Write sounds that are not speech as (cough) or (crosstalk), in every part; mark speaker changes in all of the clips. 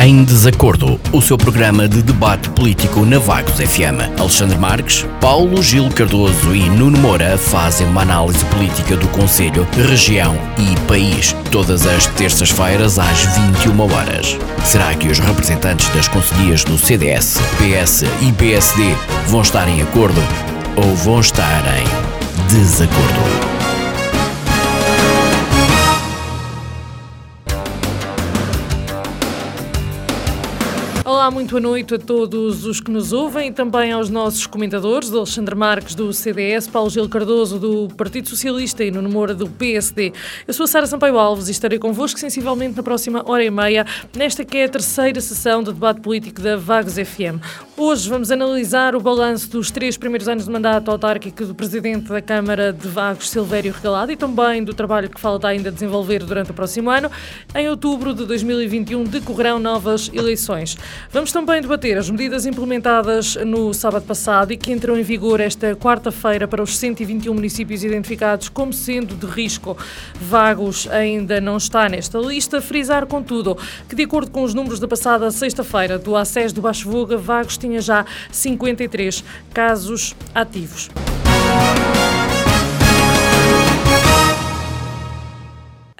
Speaker 1: Em Desacordo, o seu programa de debate político na Vagos FM. Alexandre Marques, Paulo Gil Cardoso e Nuno Moura fazem uma análise política do Conselho, região e país, todas as terças-feiras às 21 horas. Será que os representantes das conselhias do CDS, PS e PSD vão estar em acordo ou vão estar em desacordo?
Speaker 2: Muito boa noite a todos os que nos ouvem e também aos nossos comentadores, Alexandre Marques do CDS, Paulo Gil Cardoso do Partido Socialista e Nuno Moura do PSD. Eu sou a Sara Sampaio Alves e estarei convosco sensivelmente na próxima hora e meia, nesta que é a terceira sessão de debate político da Vagos FM. Hoje vamos analisar o balanço dos três primeiros anos de mandato autárquico do Presidente da Câmara de Vagos, Silvério Regalado, e também do trabalho que falta ainda desenvolver durante o próximo ano. Em outubro de 2021 decorrerão novas eleições. Vamos também debater as medidas implementadas no sábado passado e que entram em vigor esta quarta-feira para os 121 municípios identificados como sendo de risco. Vagos ainda não está nesta lista. Frisar, contudo, que de acordo com os números da passada sexta-feira do acesso do Baixo Voga, Vagos tinha já 53 casos ativos.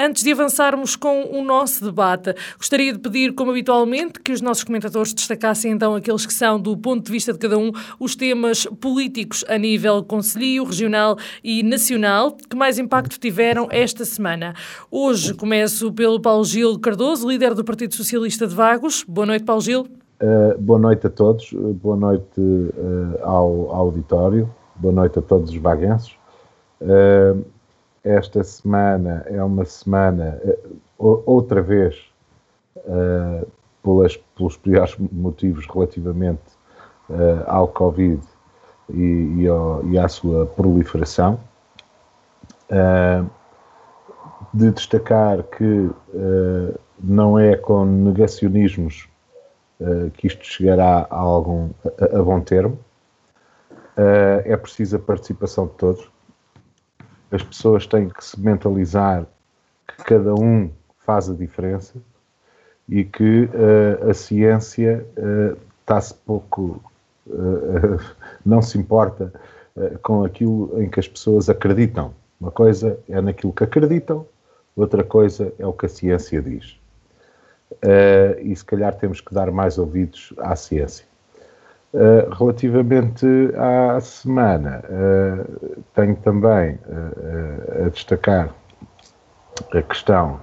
Speaker 2: Antes de avançarmos com o nosso debate, gostaria de pedir, como habitualmente, que os nossos comentadores destacassem então aqueles que são, do ponto de vista de cada um, os temas políticos a nível concelhio, regional e nacional que mais impacto tiveram esta semana. Hoje começo pelo Paulo Gil Cardoso, líder do Partido Socialista de Vagos. Boa noite, Paulo Gil.
Speaker 3: Uh, boa noite a todos, boa noite uh, ao, ao, auditório, boa noite a todos os vaguenses. Uh, esta semana é uma semana, eh, outra vez, uh, pelas, pelos piores motivos relativamente uh, ao Covid e, e, ao, e, à sua proliferação. Uh, de destacar que não é com negacionismos que isto chegará a algum a, a bom termo. é preciso a participação de todos as pessoas têm que se mentalizar que cada um faz a diferença e que uh, a ciência uh, está-se pouco, uh, (laughs) não se importa com aquilo em que as pessoas acreditam. Uma coisa é naquilo que acreditam, outra coisa é o que a ciência diz. e se calhar temos que dar mais ouvidos à ciência. Uh, relativamente à semana, uh, tenho também uh, a destacar a questão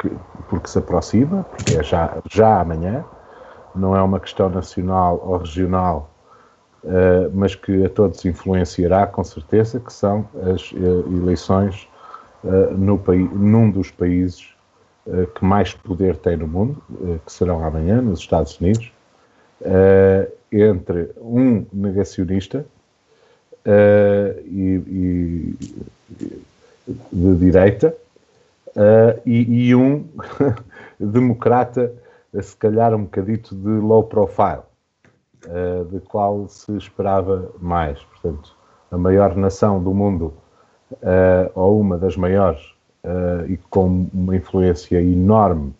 Speaker 3: que, porque se aproxima, porque é já, já amanhã, não é uma questão nacional ou regional, mas que a todos influenciará com certeza, que são as eleições no país, num dos países que mais poder tem no mundo, que serão amanhã, nos Estados Unidos, entre um negacionista uh, e, e, de direita uh, e, e, um (laughs) democrata, se calhar um bocadito de low profile, de qual se esperava mais. Portanto, a maior nação do mundo, ou uma das maiores, e com uma influência enorme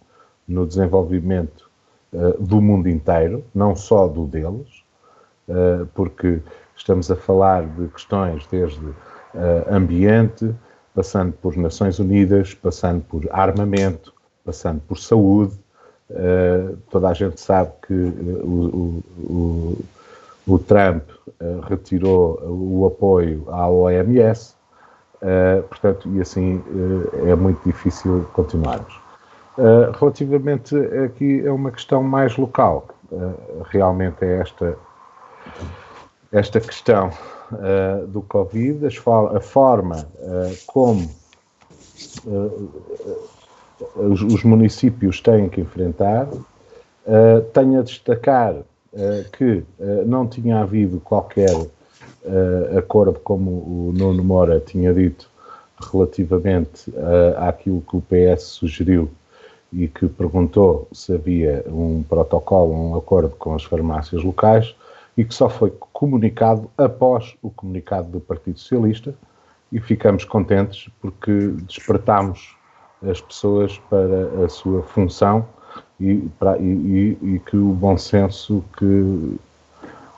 Speaker 3: no desenvolvimento eh, do mundo inteiro, não só do deles, uh, porque estamos a falar de questões desde uh, ambiente, passando por Nações Unidas, passando por armamento, passando por saúde. toda a gente sabe que o, o, o Trump retirou o apoio à OMS, portanto, e assim é muito difícil continuarmos. Uh, relativamente aqui é uma questão mais local, uh, realmente é esta, esta questão uh, do Covid, a forma como os, os, municípios têm que enfrentar. tenho a destacar que não tinha havido qualquer acordo, como o Nuno Mora tinha dito, relativamente àquilo que o PS sugeriu e que perguntou se havia um protocolo, um acordo com as farmácias locais e que só foi comunicado após o comunicado do Partido Socialista e ficamos contentes porque despertámos as pessoas para a sua função e, para, e, e, que o bom senso que,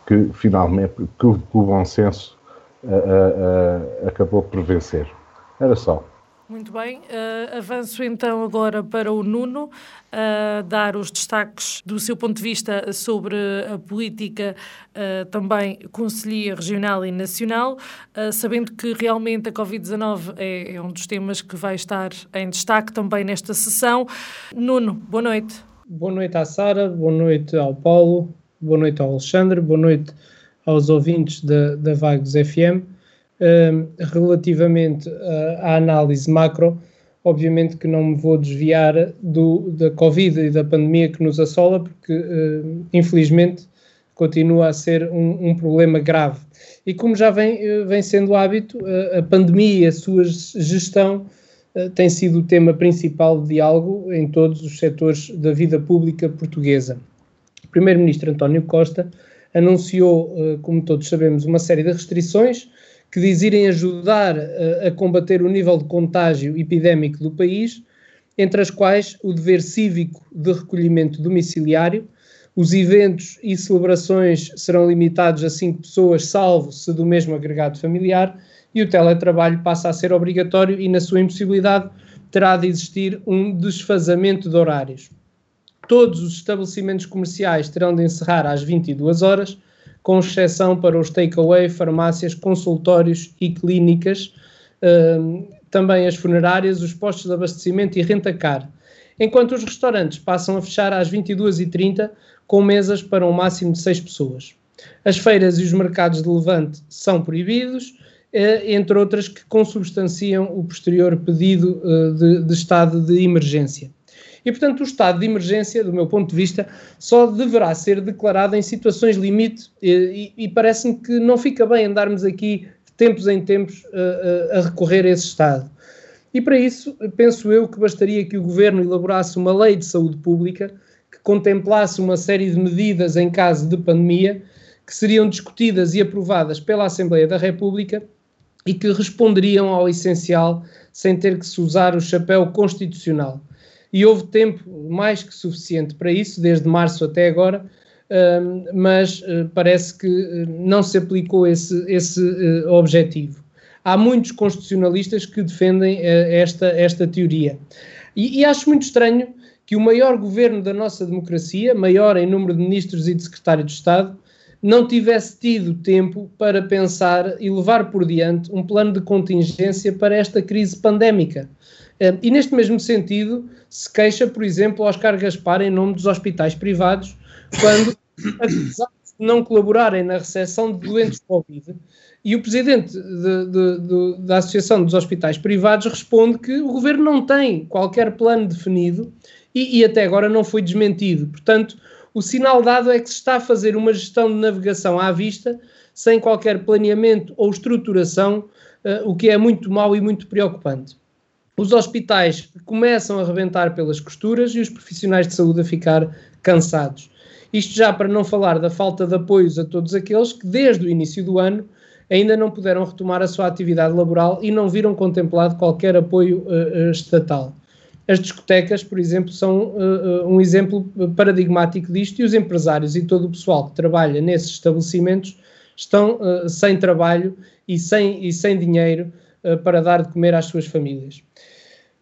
Speaker 3: que finalmente que o, que o bom senso uh, uh, acabou por vencer. Era só.
Speaker 2: Muito bem, uh, avanço então agora para o Nuno, uh, dar os destaques do seu ponto de vista sobre a política uh, também conselhia regional e nacional, sabendo que realmente a Covid-19 é, é um dos temas que vai estar em destaque também nesta sessão. Nuno, boa noite.
Speaker 4: Boa noite à Sara, boa noite ao Paulo, boa noite ao Alexandre, boa noite aos ouvintes da, da Vagos FM relativamente à análise macro, obviamente que não me vou desviar do, da Covid e da pandemia que nos assola, porque uh, infelizmente continua a ser um, um, problema grave. E como já vem, uh, vem sendo hábito, a pandemia e a sua gestão tem sido o tema principal de diálogo em todos os setores da vida pública portuguesa. O Primeiro-Ministro António Costa anunciou, como todos sabemos, uma série de restrições que diz irem ajudar a, a combater o nível de contágio epidémico do país, entre as quais o dever cívico de recolhimento domiciliário, os eventos e celebrações serão limitados a cinco pessoas, salvo se do mesmo agregado familiar, e o teletrabalho passa a ser obrigatório e, na sua impossibilidade, terá de existir um desfazamento de horários. Todos os estabelecimentos comerciais terão de encerrar às 22 horas, com exceção para os takeaway, farmácias, consultórios e clínicas, uh, também as funerárias, os postos de abastecimento e renta-car. Enquanto os restaurantes passam a fechar às 22h30 com mesas para um máximo de 6 pessoas. As feiras e os mercados de levante são proibidos, eh, entre outras que consubstanciam o posterior pedido eh, de, de estado de emergência. E, portanto, o estado de emergência, do meu ponto de vista, só deverá ser declarado em situações limite e, e, parece-me que não fica bem andarmos aqui de tempos em tempos a, a, a recorrer a esse estado. E para isso, penso eu que bastaria que o governo elaborasse uma lei de saúde pública que contemplasse uma série de medidas em caso de pandemia que seriam discutidas e aprovadas pela Assembleia da República e que responderiam ao essencial sem ter que se usar o chapéu constitucional e houve tempo mais que suficiente para isso, desde março até agora, mas uh, parece que uh, não se aplicou esse, esse uh, objetivo. Há muitos constitucionalistas que defendem esta, esta teoria. E, e, acho muito estranho que o maior governo da nossa democracia, maior em número de ministros e de secretários de Estado, não tivesse tido tempo para pensar e levar por diante um plano de contingência para esta crise pandémica. E neste mesmo sentido, se queixa, por exemplo, Oscar Gaspar em nome dos hospitais privados, quando, (coughs) apesar de não colaborarem na recepção de doentes Covid, e o presidente de, de, de, da Associação dos Hospitais Privados responde que o governo não tem qualquer plano definido e, e até agora não foi desmentido. Portanto, o sinal dado é que se está a fazer uma gestão de navegação à vista, sem qualquer planeamento ou estruturação, uh, o que é muito mau e muito preocupante os hospitais começam a rebentar pelas costuras e os profissionais de saúde a ficar cansados. Isto já para não falar da falta de apoios a todos aqueles que, desde o início do ano, ainda não puderam retomar a sua atividade laboral e não viram contemplado qualquer apoio uh, estatal. As discotecas, por exemplo, são uh, um exemplo paradigmático disto e os empresários e todo o pessoal que trabalha nesses estabelecimentos estão uh, sem trabalho e sem, e sem dinheiro para dar de comer às suas famílias.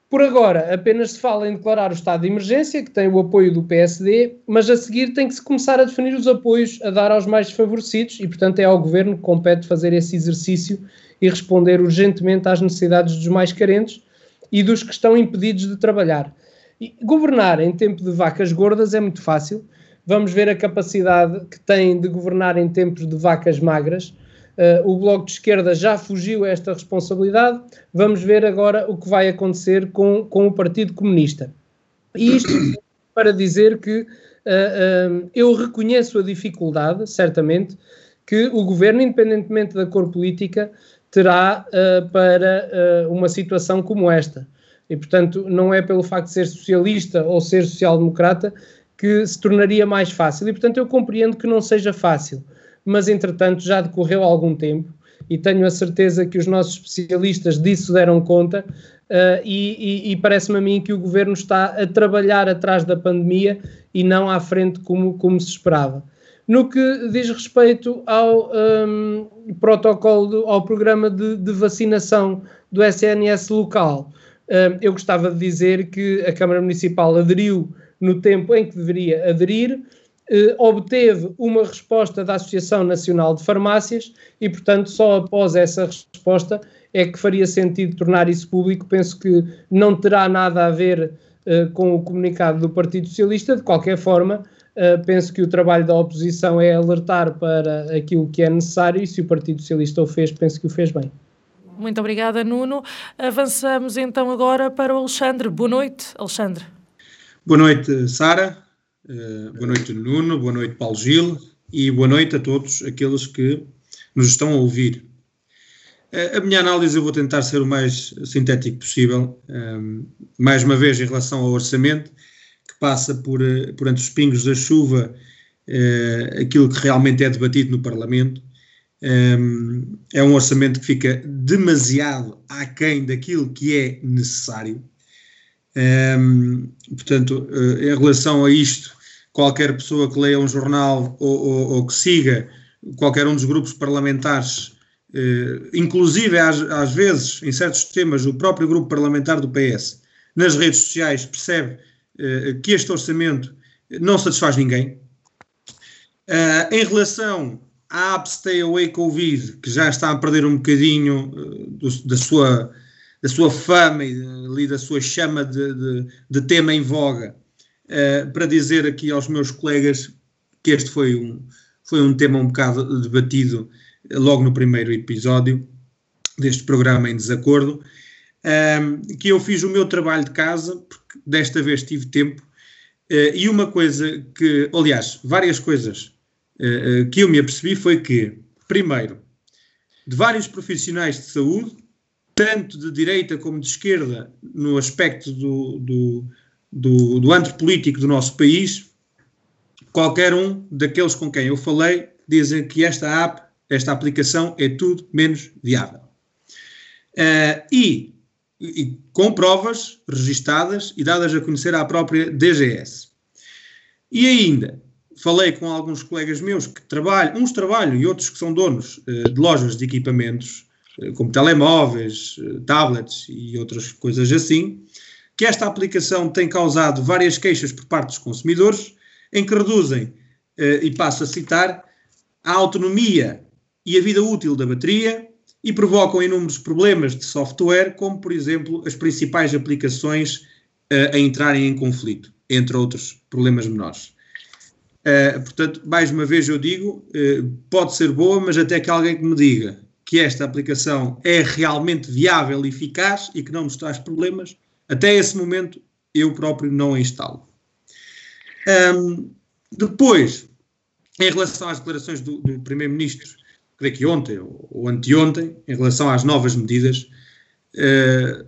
Speaker 4: Por agora, apenas se fala em declarar o estado de emergência, que tem o apoio do PSD, mas a seguir tem que se começar a definir os apoios a dar aos mais desfavorecidos e, portanto, é ao governo que compete fazer esse exercício e responder urgentemente às necessidades dos mais carentes e dos que estão impedidos de trabalhar. E governar em tempo de vacas gordas é muito fácil. Vamos ver a capacidade que tem de governar em tempos de vacas magras Uh, o Bloco de Esquerda já fugiu a esta responsabilidade. Vamos ver agora o que vai acontecer com, com o Partido Comunista. E isto (coughs) para dizer que uh, uh, eu reconheço a dificuldade, certamente, que o governo, independentemente da cor política, terá para uma situação como esta. E, portanto, não é pelo facto de ser socialista ou ser social-democrata que se tornaria mais fácil. E, portanto, eu compreendo que não seja fácil mas entretanto já decorreu algum tempo e tenho a certeza que os nossos especialistas disso deram conta. Uh, e, e, e parece-me a mim que o governo está a trabalhar atrás da pandemia e não à frente como, como se esperava. No que diz respeito ao um, protocolo, ao programa de, de, vacinação do SNS local, um, eu gostava de dizer que a Câmara Municipal aderiu no tempo em que deveria aderir, obteve uma resposta da Associação Nacional de Farmácias e, portanto, só após essa resposta é que faria sentido tornar isso público. Penso que não terá nada a ver eh, com o comunicado do Partido Socialista, de qualquer forma Uh, penso que o trabalho da oposição é alertar para aquilo que é necessário e se o Partido Socialista o fez, penso que o fez bem.
Speaker 2: Muito obrigada, Nuno. Avançamos então agora para o Alexandre. Boa noite, Alexandre.
Speaker 5: Boa noite, Sara. Uh, boa noite, Nuno. Boa noite, Paulo Gil. E boa noite a todos aqueles que nos estão a ouvir. Uh, a minha análise eu vou tentar ser o mais sintético possível. mais uma vez, em relação ao orçamento, passa por, eh, por entre os pingos da chuva eh, aquilo que realmente é debatido no Parlamento. Um, é um orçamento que fica demasiado aquém daquilo que é necessário. Um, portanto, em relação a isto, qualquer pessoa que leia um jornal ou, ou, ou que siga qualquer um dos grupos parlamentares, uh, inclusive às, às, vezes, em certos temas, o próprio grupo parlamentar do PS, nas redes sociais, percebe eh, que este orçamento não satisfaz ninguém. Uh, em relação à app Stay Away Covid, que já está a perder um bocadinho uh, do, da, sua, da sua fama e ali da sua chama de, de, de tema em voga, uh, para dizer aqui aos meus colegas que este foi um, foi um tema um bocado debatido logo no primeiro episódio deste programa em desacordo, que eu fiz o meu trabalho de casa, porque desta vez tive tempo, uh, e uma coisa que, aliás, várias coisas uh, que eu me apercebi foi que, primeiro, de vários profissionais de saúde, tanto de direita como de esquerda, no aspecto do, do, do, do antro político do nosso país, qualquer um daqueles com quem eu falei dizem que esta app, esta aplicação é tudo menos viável. Uh, e e, com provas registadas e dadas a conhecer à própria DGS. E ainda, falei com alguns colegas meus que trabalham, uns trabalham e outros que são donos uh, de lojas de equipamentos, uh, como telemóveis, tablets e outras coisas assim, que esta aplicação tem causado várias queixas por parte dos consumidores, em que reduzem, e passo a citar, a autonomia e a vida útil da bateria, e provocam inúmeros problemas de software, como, por exemplo, as principais aplicações uh, a entrarem em conflito, entre outros problemas menores. Uh, portanto, mais uma vez eu digo, uh, pode ser boa, mas até que alguém que me diga que esta aplicação é realmente viável e eficaz e que não nos traz problemas, até esse momento eu próprio não instalo. Um, depois, em relação às declarações do, do Primeiro-Ministro, creio que ontem ou anteontem, em relação às novas medidas, uh,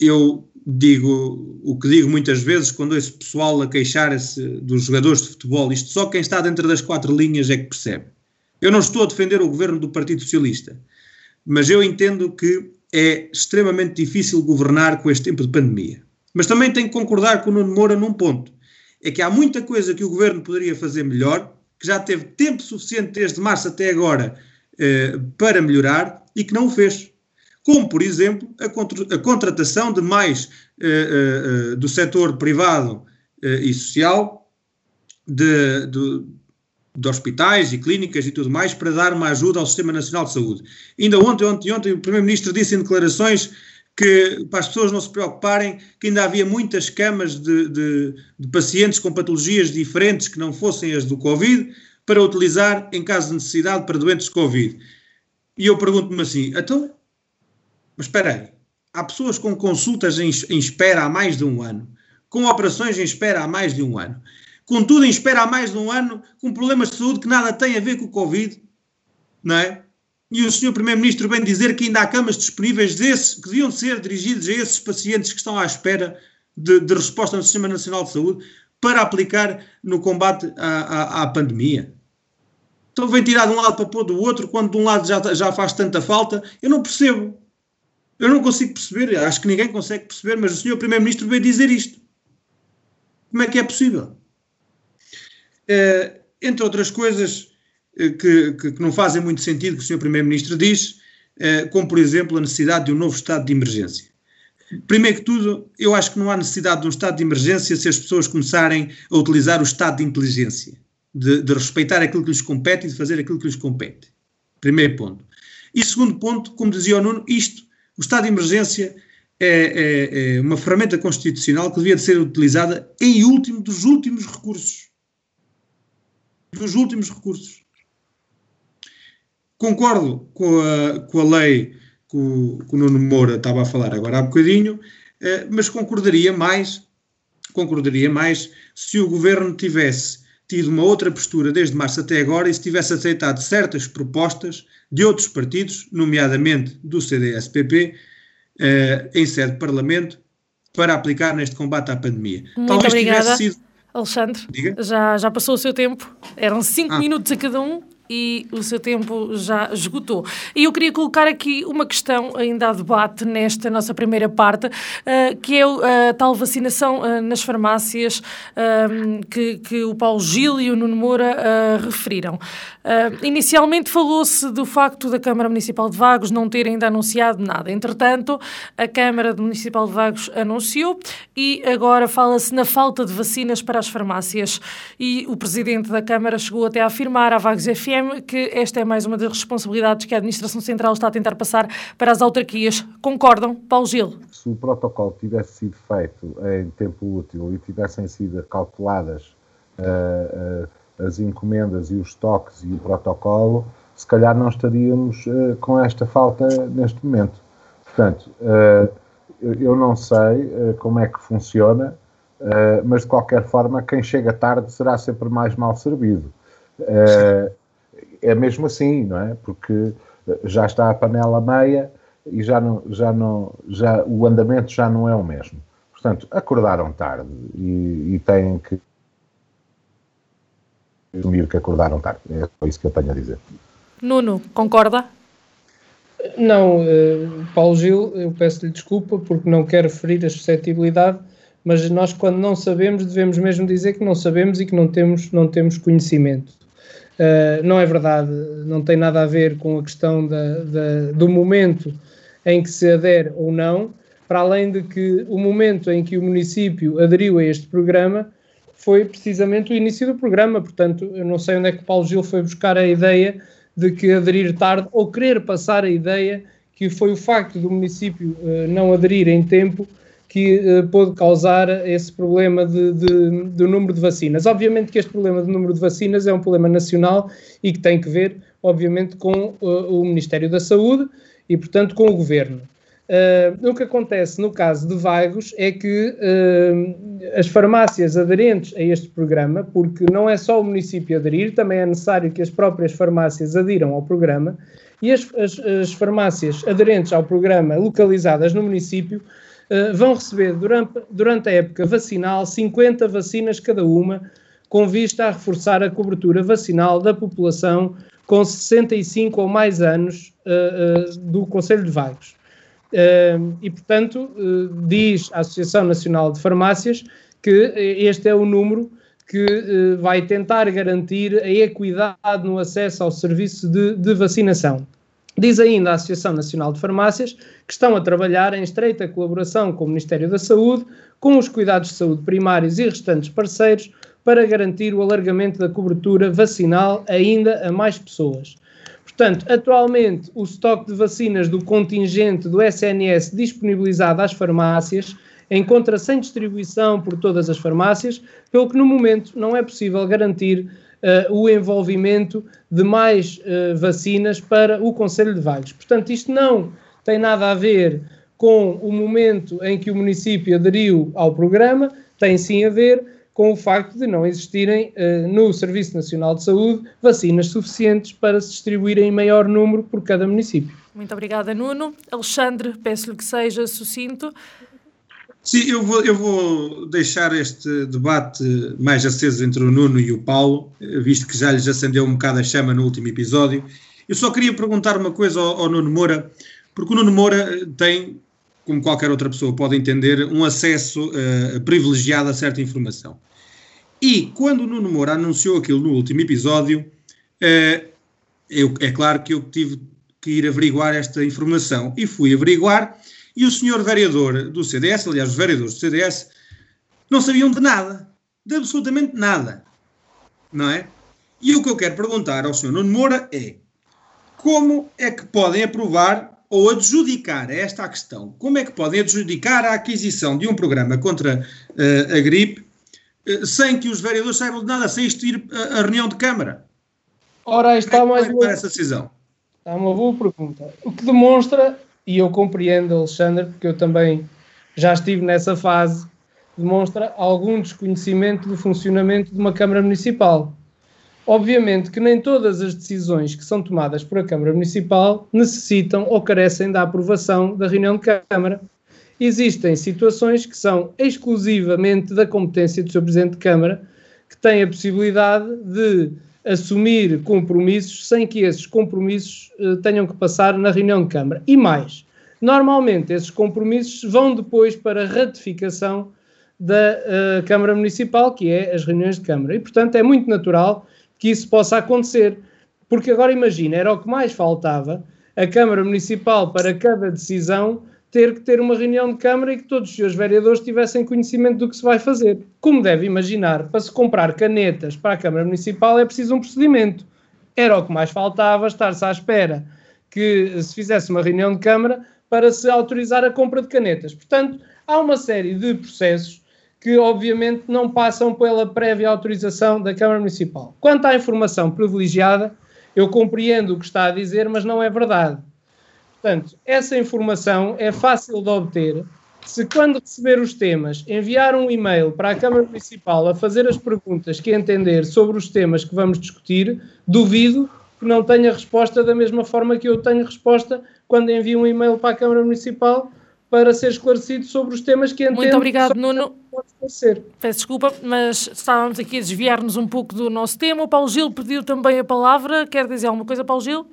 Speaker 5: eu digo o que digo muitas vezes quando esse pessoal a queixar-se dos jogadores de futebol, isto só quem está dentro das quatro linhas é que percebe. Eu não estou a defender o governo do Partido Socialista, mas eu entendo que é extremamente difícil governar com este tempo de pandemia. Mas também tenho que concordar com o Nuno Moura num ponto. É que há muita coisa que o governo poderia fazer melhor que já teve tempo suficiente desde março até agora eh, para melhorar e que não o fez. Como, por exemplo, a, contra a contratação de mais eh, eh, do setor privado e social, de, de, de, hospitais e clínicas e tudo mais, para dar uma ajuda ao Sistema Nacional de Saúde. Ainda ontem, ontem, ontem, o Primeiro-Ministro disse em declarações que para as pessoas não se preocuparem que ainda havia muitas camas de, de, de, pacientes com patologias diferentes que não fossem as do Covid para utilizar em caso de necessidade para doentes de Covid. E eu pergunto-me assim, então, mas espera aí, há pessoas com consultas em, em espera há mais de um ano, com operações em espera há mais de um ano, com tudo em espera há mais de um ano, com problemas de saúde que nada têm a ver com o Covid, não é? E o Sr. Primeiro-Ministro vem dizer que ainda há camas disponíveis desses, que deviam ser dirigidas a esses pacientes que estão à espera de, de resposta no Sistema Nacional de Saúde para aplicar no combate à, à, à pandemia. Então vem tirar de um lado para pôr do outro, quando de um lado já, já faz tanta falta. Eu não percebo. Eu não consigo perceber, acho que ninguém consegue perceber, mas o senhor Primeiro-Ministro veio dizer isto. Como é que é possível? É, entre outras coisas eh, que, que, não fazem muito sentido que o senhor Primeiro-Ministro diz, é, como por exemplo a necessidade de um novo estado de emergência. Primeiro que tudo, eu acho que não há necessidade de um estado de emergência se as pessoas começarem a utilizar o estado de inteligência, de, de respeitar aquilo que lhes compete e de fazer aquilo que lhes compete. Primeiro ponto. E segundo ponto, como dizia o Nuno, isto, o estado de emergência é, é, é, uma ferramenta constitucional que devia de ser utilizada em último dos últimos recursos. Dos últimos recursos. Concordo com a, com a lei que o, que o Nuno Moura estava a falar agora há bocadinho, eh, mas concordaria mais, concordaria mais se o governo tivesse tido uma outra postura desde março até agora e se tivesse aceitado certas propostas de outros partidos, nomeadamente do CDS-PP, eh, em sede de Parlamento, para aplicar neste combate à pandemia.
Speaker 2: Muito Talvez obrigada. Sido... Alexandre, já, já passou o seu tempo, eram cinco ah. minutos a cada um e o seu tempo já esgotou. E eu queria colocar aqui uma questão ainda a debate nesta nossa primeira parte, uh, que é a tal vacinação uh, nas farmácias uh, que, que, o Paulo Gil e o Nuno Moura uh, referiram. Uh, inicialmente falou-se do facto da Câmara Municipal de Vagos não ter ainda anunciado nada. Entretanto, a Câmara Municipal de Vagos anunciou e agora fala-se na falta de vacinas para as farmácias. E o Presidente da Câmara chegou até a afirmar à Vagos FM que esta é mais uma das responsabilidades que a Administração Central está a tentar passar para as autarquias. Concordam, Paulo Gil?
Speaker 3: Se o protocolo tivesse sido feito em tempo útil e tivessem sido calculadas uh, uh, as encomendas e os toques e o protocolo, se calhar não estaríamos uh, com esta falta neste momento. Portanto, eu não sei como é que funciona, mas de qualquer forma, quem chega tarde será sempre mais mal servido. Uh, é mesmo assim, não é? Porque já está a panela meia e já não, já não, já, o andamento já não é o mesmo. Portanto, acordaram tarde e, e têm que assumir que acordaram tarde. É só isso que eu tenho a dizer.
Speaker 2: Nuno, concorda?
Speaker 4: Não, uh, Paulo Gil, eu peço-lhe desculpa porque não quero ferir a suscetibilidade, mas nós quando não sabemos devemos mesmo dizer que não sabemos e que não temos, não temos conhecimento. Uh, não é verdade, não tem nada a ver com a questão da, da, do momento em que se adere ou não, para além de que o momento em que o município aderiu a este programa foi precisamente o início do programa, portanto, eu não sei onde é que Paulo Gil foi buscar a ideia de que aderir tarde ou querer passar a ideia que foi o facto do município uh, não aderir em tempo que uh, pôde causar esse problema de, de, do número de vacinas. Obviamente que este problema do número de vacinas é um problema nacional e que tem que ver, obviamente, com uh, o Ministério da Saúde e, portanto, com o Governo. Uh, o que acontece no caso de Vagos é que uh, as farmácias aderentes a este programa, porque não é só o município aderir, também é necessário que as próprias farmácias adiram ao programa, e as, as, as farmácias aderentes ao programa localizadas no município eh, vão receber durante, durante a época vacinal 50 vacinas cada uma, com vista a reforçar a cobertura vacinal da população com 65 ou mais anos uh, uh, do Conselho de Vagos. E, portanto, diz a Associação Nacional de Farmácias que este é o número que vai tentar garantir a equidade no acesso ao serviço de, de vacinação. Diz ainda a Associação Nacional de Farmácias que estão a trabalhar em estreita colaboração com o Ministério da Saúde, com os cuidados de saúde primários e restantes parceiros, para garantir o alargamento da cobertura vacinal ainda a mais pessoas. Portanto, atualmente, o estoque de vacinas do contingente do SNS disponibilizado às farmácias encontra-se em distribuição por todas as farmácias, pelo que no momento não é possível garantir uh, o envolvimento de mais uh, vacinas para o Conselho de Vagos. Portanto, isto não tem nada a ver com o momento em que o município aderiu ao programa, tem sim a ver com o facto de não existirem uh, no Serviço Nacional de Saúde vacinas suficientes para se distribuírem em maior número por cada município.
Speaker 2: Muito obrigada, Nuno. Alexandre, peço-lhe que seja sucinto.
Speaker 5: Sim, eu vou, eu vou deixar este debate mais aceso entre o Nuno e o Paulo, visto que já lhes acendeu um bocado a chama no último episódio. Eu só queria perguntar uma coisa ao, ao Nuno Moura, porque o Nuno Moura tem, como qualquer outra pessoa pode entender, um acesso uh, privilegiado a certa informação. E quando o Nuno Moura anunciou aquilo no último episódio, uh, eu, é claro que eu tive que ir averiguar esta informação e fui averiguar e o senhor vereador do CDS, aliás, os vereadores do CDS, não sabiam de nada, de absolutamente nada, não é? E o que eu quero perguntar ao senhor Nuno Moura é como é que podem aprovar ou adjudicar esta questão, como é que podem adjudicar a aquisição de um programa contra uh, a gripe sem que os vereadores saibam de nada, sem isto ir a, a reunião de Câmara?
Speaker 4: Ora, aí está
Speaker 5: é
Speaker 4: mais
Speaker 5: uma... essa decisão?
Speaker 4: Está uma boa pergunta. O que demonstra e eu compreendo, Alexandre, porque eu também já estive nessa fase, demonstra algum desconhecimento do funcionamento de uma Câmara Municipal. Obviamente que nem todas as decisões que são tomadas por a Câmara Municipal necessitam ou carecem da aprovação da reunião de Câmara. Existem situações que são exclusivamente da competência do Sr. Presidente de Câmara, que tem a possibilidade de assumir compromissos sem que esses compromissos uh, tenham que passar na reunião de Câmara. E mais, normalmente esses compromissos vão depois para ratificação da uh, Câmara Municipal, que é as reuniões de Câmara. E, portanto, é muito natural que isso possa acontecer. Porque agora imagina, era o que mais faltava, a Câmara Municipal para cada decisão ter que ter uma reunião de Câmara e que todos os seus vereadores tivessem conhecimento do que se vai fazer. Como deve imaginar, para se comprar canetas para a Câmara Municipal é preciso um procedimento. Era o que mais faltava, estar-se à espera que se fizesse uma reunião de Câmara para se autorizar a compra de canetas. Portanto, há uma série de processos que, obviamente, não passam pela prévia autorização da Câmara Municipal. Quanto à informação privilegiada, eu compreendo o que está a dizer, mas não é verdade Portanto, essa informação é fácil de obter se, quando receber os temas, enviar um e-mail para a Câmara Municipal a fazer as perguntas que entender sobre os temas que vamos discutir, duvido que não tenha resposta da mesma forma que eu tenho resposta quando envio um e-mail para a Câmara Municipal para ser esclarecido sobre os temas que entendo.
Speaker 2: Muito obrigado, Nuno. Peço desculpa, mas estávamos aqui a desviar-nos um pouco do nosso tema. O Paulo Gil pediu também a palavra. Quer dizer alguma coisa, Paulo Gil?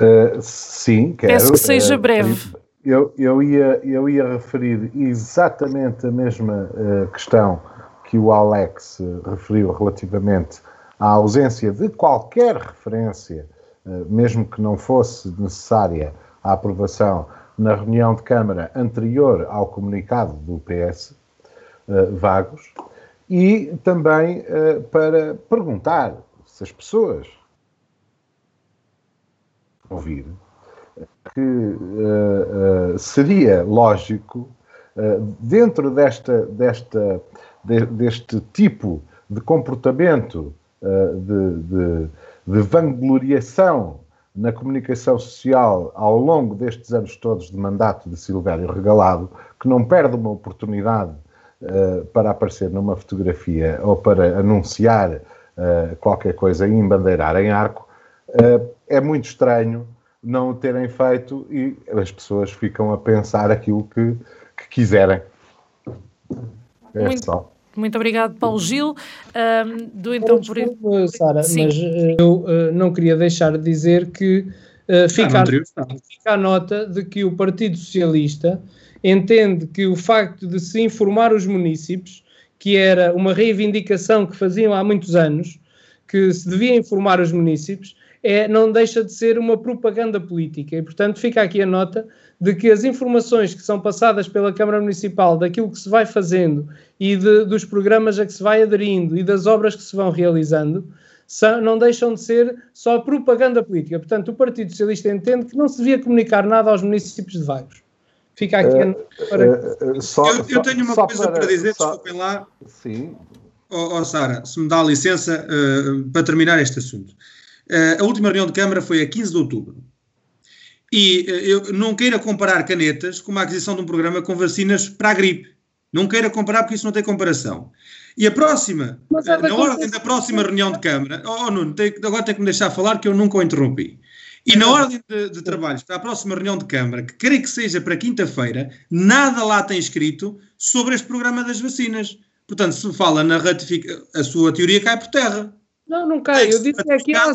Speaker 3: Uh, sim, quero.
Speaker 2: Peço que seja uh, breve.
Speaker 3: Eu, eu, ia, eu ia referir exatamente a mesma uh, questão que o Alex referiu relativamente à ausência de qualquer referência, mesmo que não fosse necessária a aprovação na reunião de Câmara anterior ao comunicado do PS Vagos, e também para perguntar se as pessoas ouvir que uh, uh, seria lógico, uh, dentro desta, desta, de, deste tipo de comportamento de, de, de vangloriação na comunicação social ao longo destes anos todos de mandato de Silvério Regalado, que não perde uma oportunidade para aparecer numa fotografia ou para anunciar qualquer coisa e embandeirar em arco, é muito estranho não o terem feito e as pessoas ficam a pensar aquilo que, que quiserem.
Speaker 2: É muito, só. Muito obrigado, Paulo Gil. Um, do então por
Speaker 4: Desculpa, Sara, mas uh, eu uh, não queria deixar de dizer que uh, fica, ah, a, fica a nota de que o Partido Socialista entende que o facto de se informar os municípios, que era uma reivindicação que faziam há muitos anos, que se devia informar os municípios, é, não deixa de ser uma propaganda política. E, portanto, fica aqui a nota de que as informações que são passadas pela Câmara Municipal daquilo que se vai fazendo e de, dos programas a que se vai aderindo e das obras que se vão realizando são, não deixam de ser só propaganda política. Portanto, o Partido Socialista entende que não se devia comunicar nada aos municípios de Vagos. Fica aqui uh, a para...
Speaker 5: Uh, uh, só, eu, eu, tenho uma coisa para, para dizer, só, desculpem lá.
Speaker 3: Sim.
Speaker 5: Oh, oh, Sara, se me dá licença para terminar este assunto. Eh, a última reunião de Câmara foi a 15 de outubro. E eh, eu não queira comparar canetas com uma aquisição de um programa com vacinas para a gripe. Não queira comparar porque isso não tem comparação. E a próxima, na ordem da próxima reunião de Câmara, oh, oh Nuno, tem, agora tem que me deixar falar que eu nunca o interrompi. E na ordem de, de trabalhos para a próxima reunião de Câmara, que creio que seja para quinta-feira, nada lá tem escrito sobre este programa das vacinas. Portanto, se fala na ratificação, a sua teoria cai por terra.
Speaker 4: Não, não cai. Eu disse que aqui há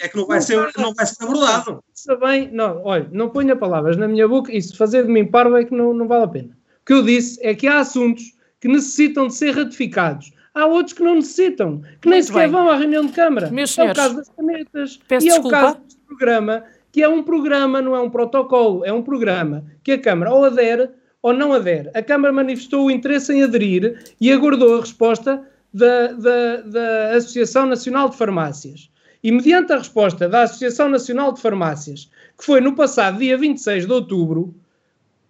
Speaker 5: É que não vai, ser, não vai ser abordado.
Speaker 4: Está bem, não, olha, não ponha palavras na minha boca. Isso fazer de mim parvo é que não, não vale a pena. O que eu disse é que há assuntos que necessitam de ser ratificados. Há outros que não necessitam, que nem
Speaker 2: Muito
Speaker 4: sequer
Speaker 2: bem.
Speaker 4: vão à reunião de Câmara.
Speaker 2: Meus
Speaker 4: é o
Speaker 2: senhores,
Speaker 4: caso das canetas.
Speaker 2: peço
Speaker 4: e é
Speaker 2: desculpa.
Speaker 4: o caso deste programa, que é um programa, não é um protocolo, é um programa que a Câmara ou adere ou não adere. A Câmara manifestou o interesse em aderir e aguardou a resposta da, da, da Associação Nacional de Farmácias. E mediante a resposta da Associação Nacional de Farmácias, que foi no passado dia 26 de outubro,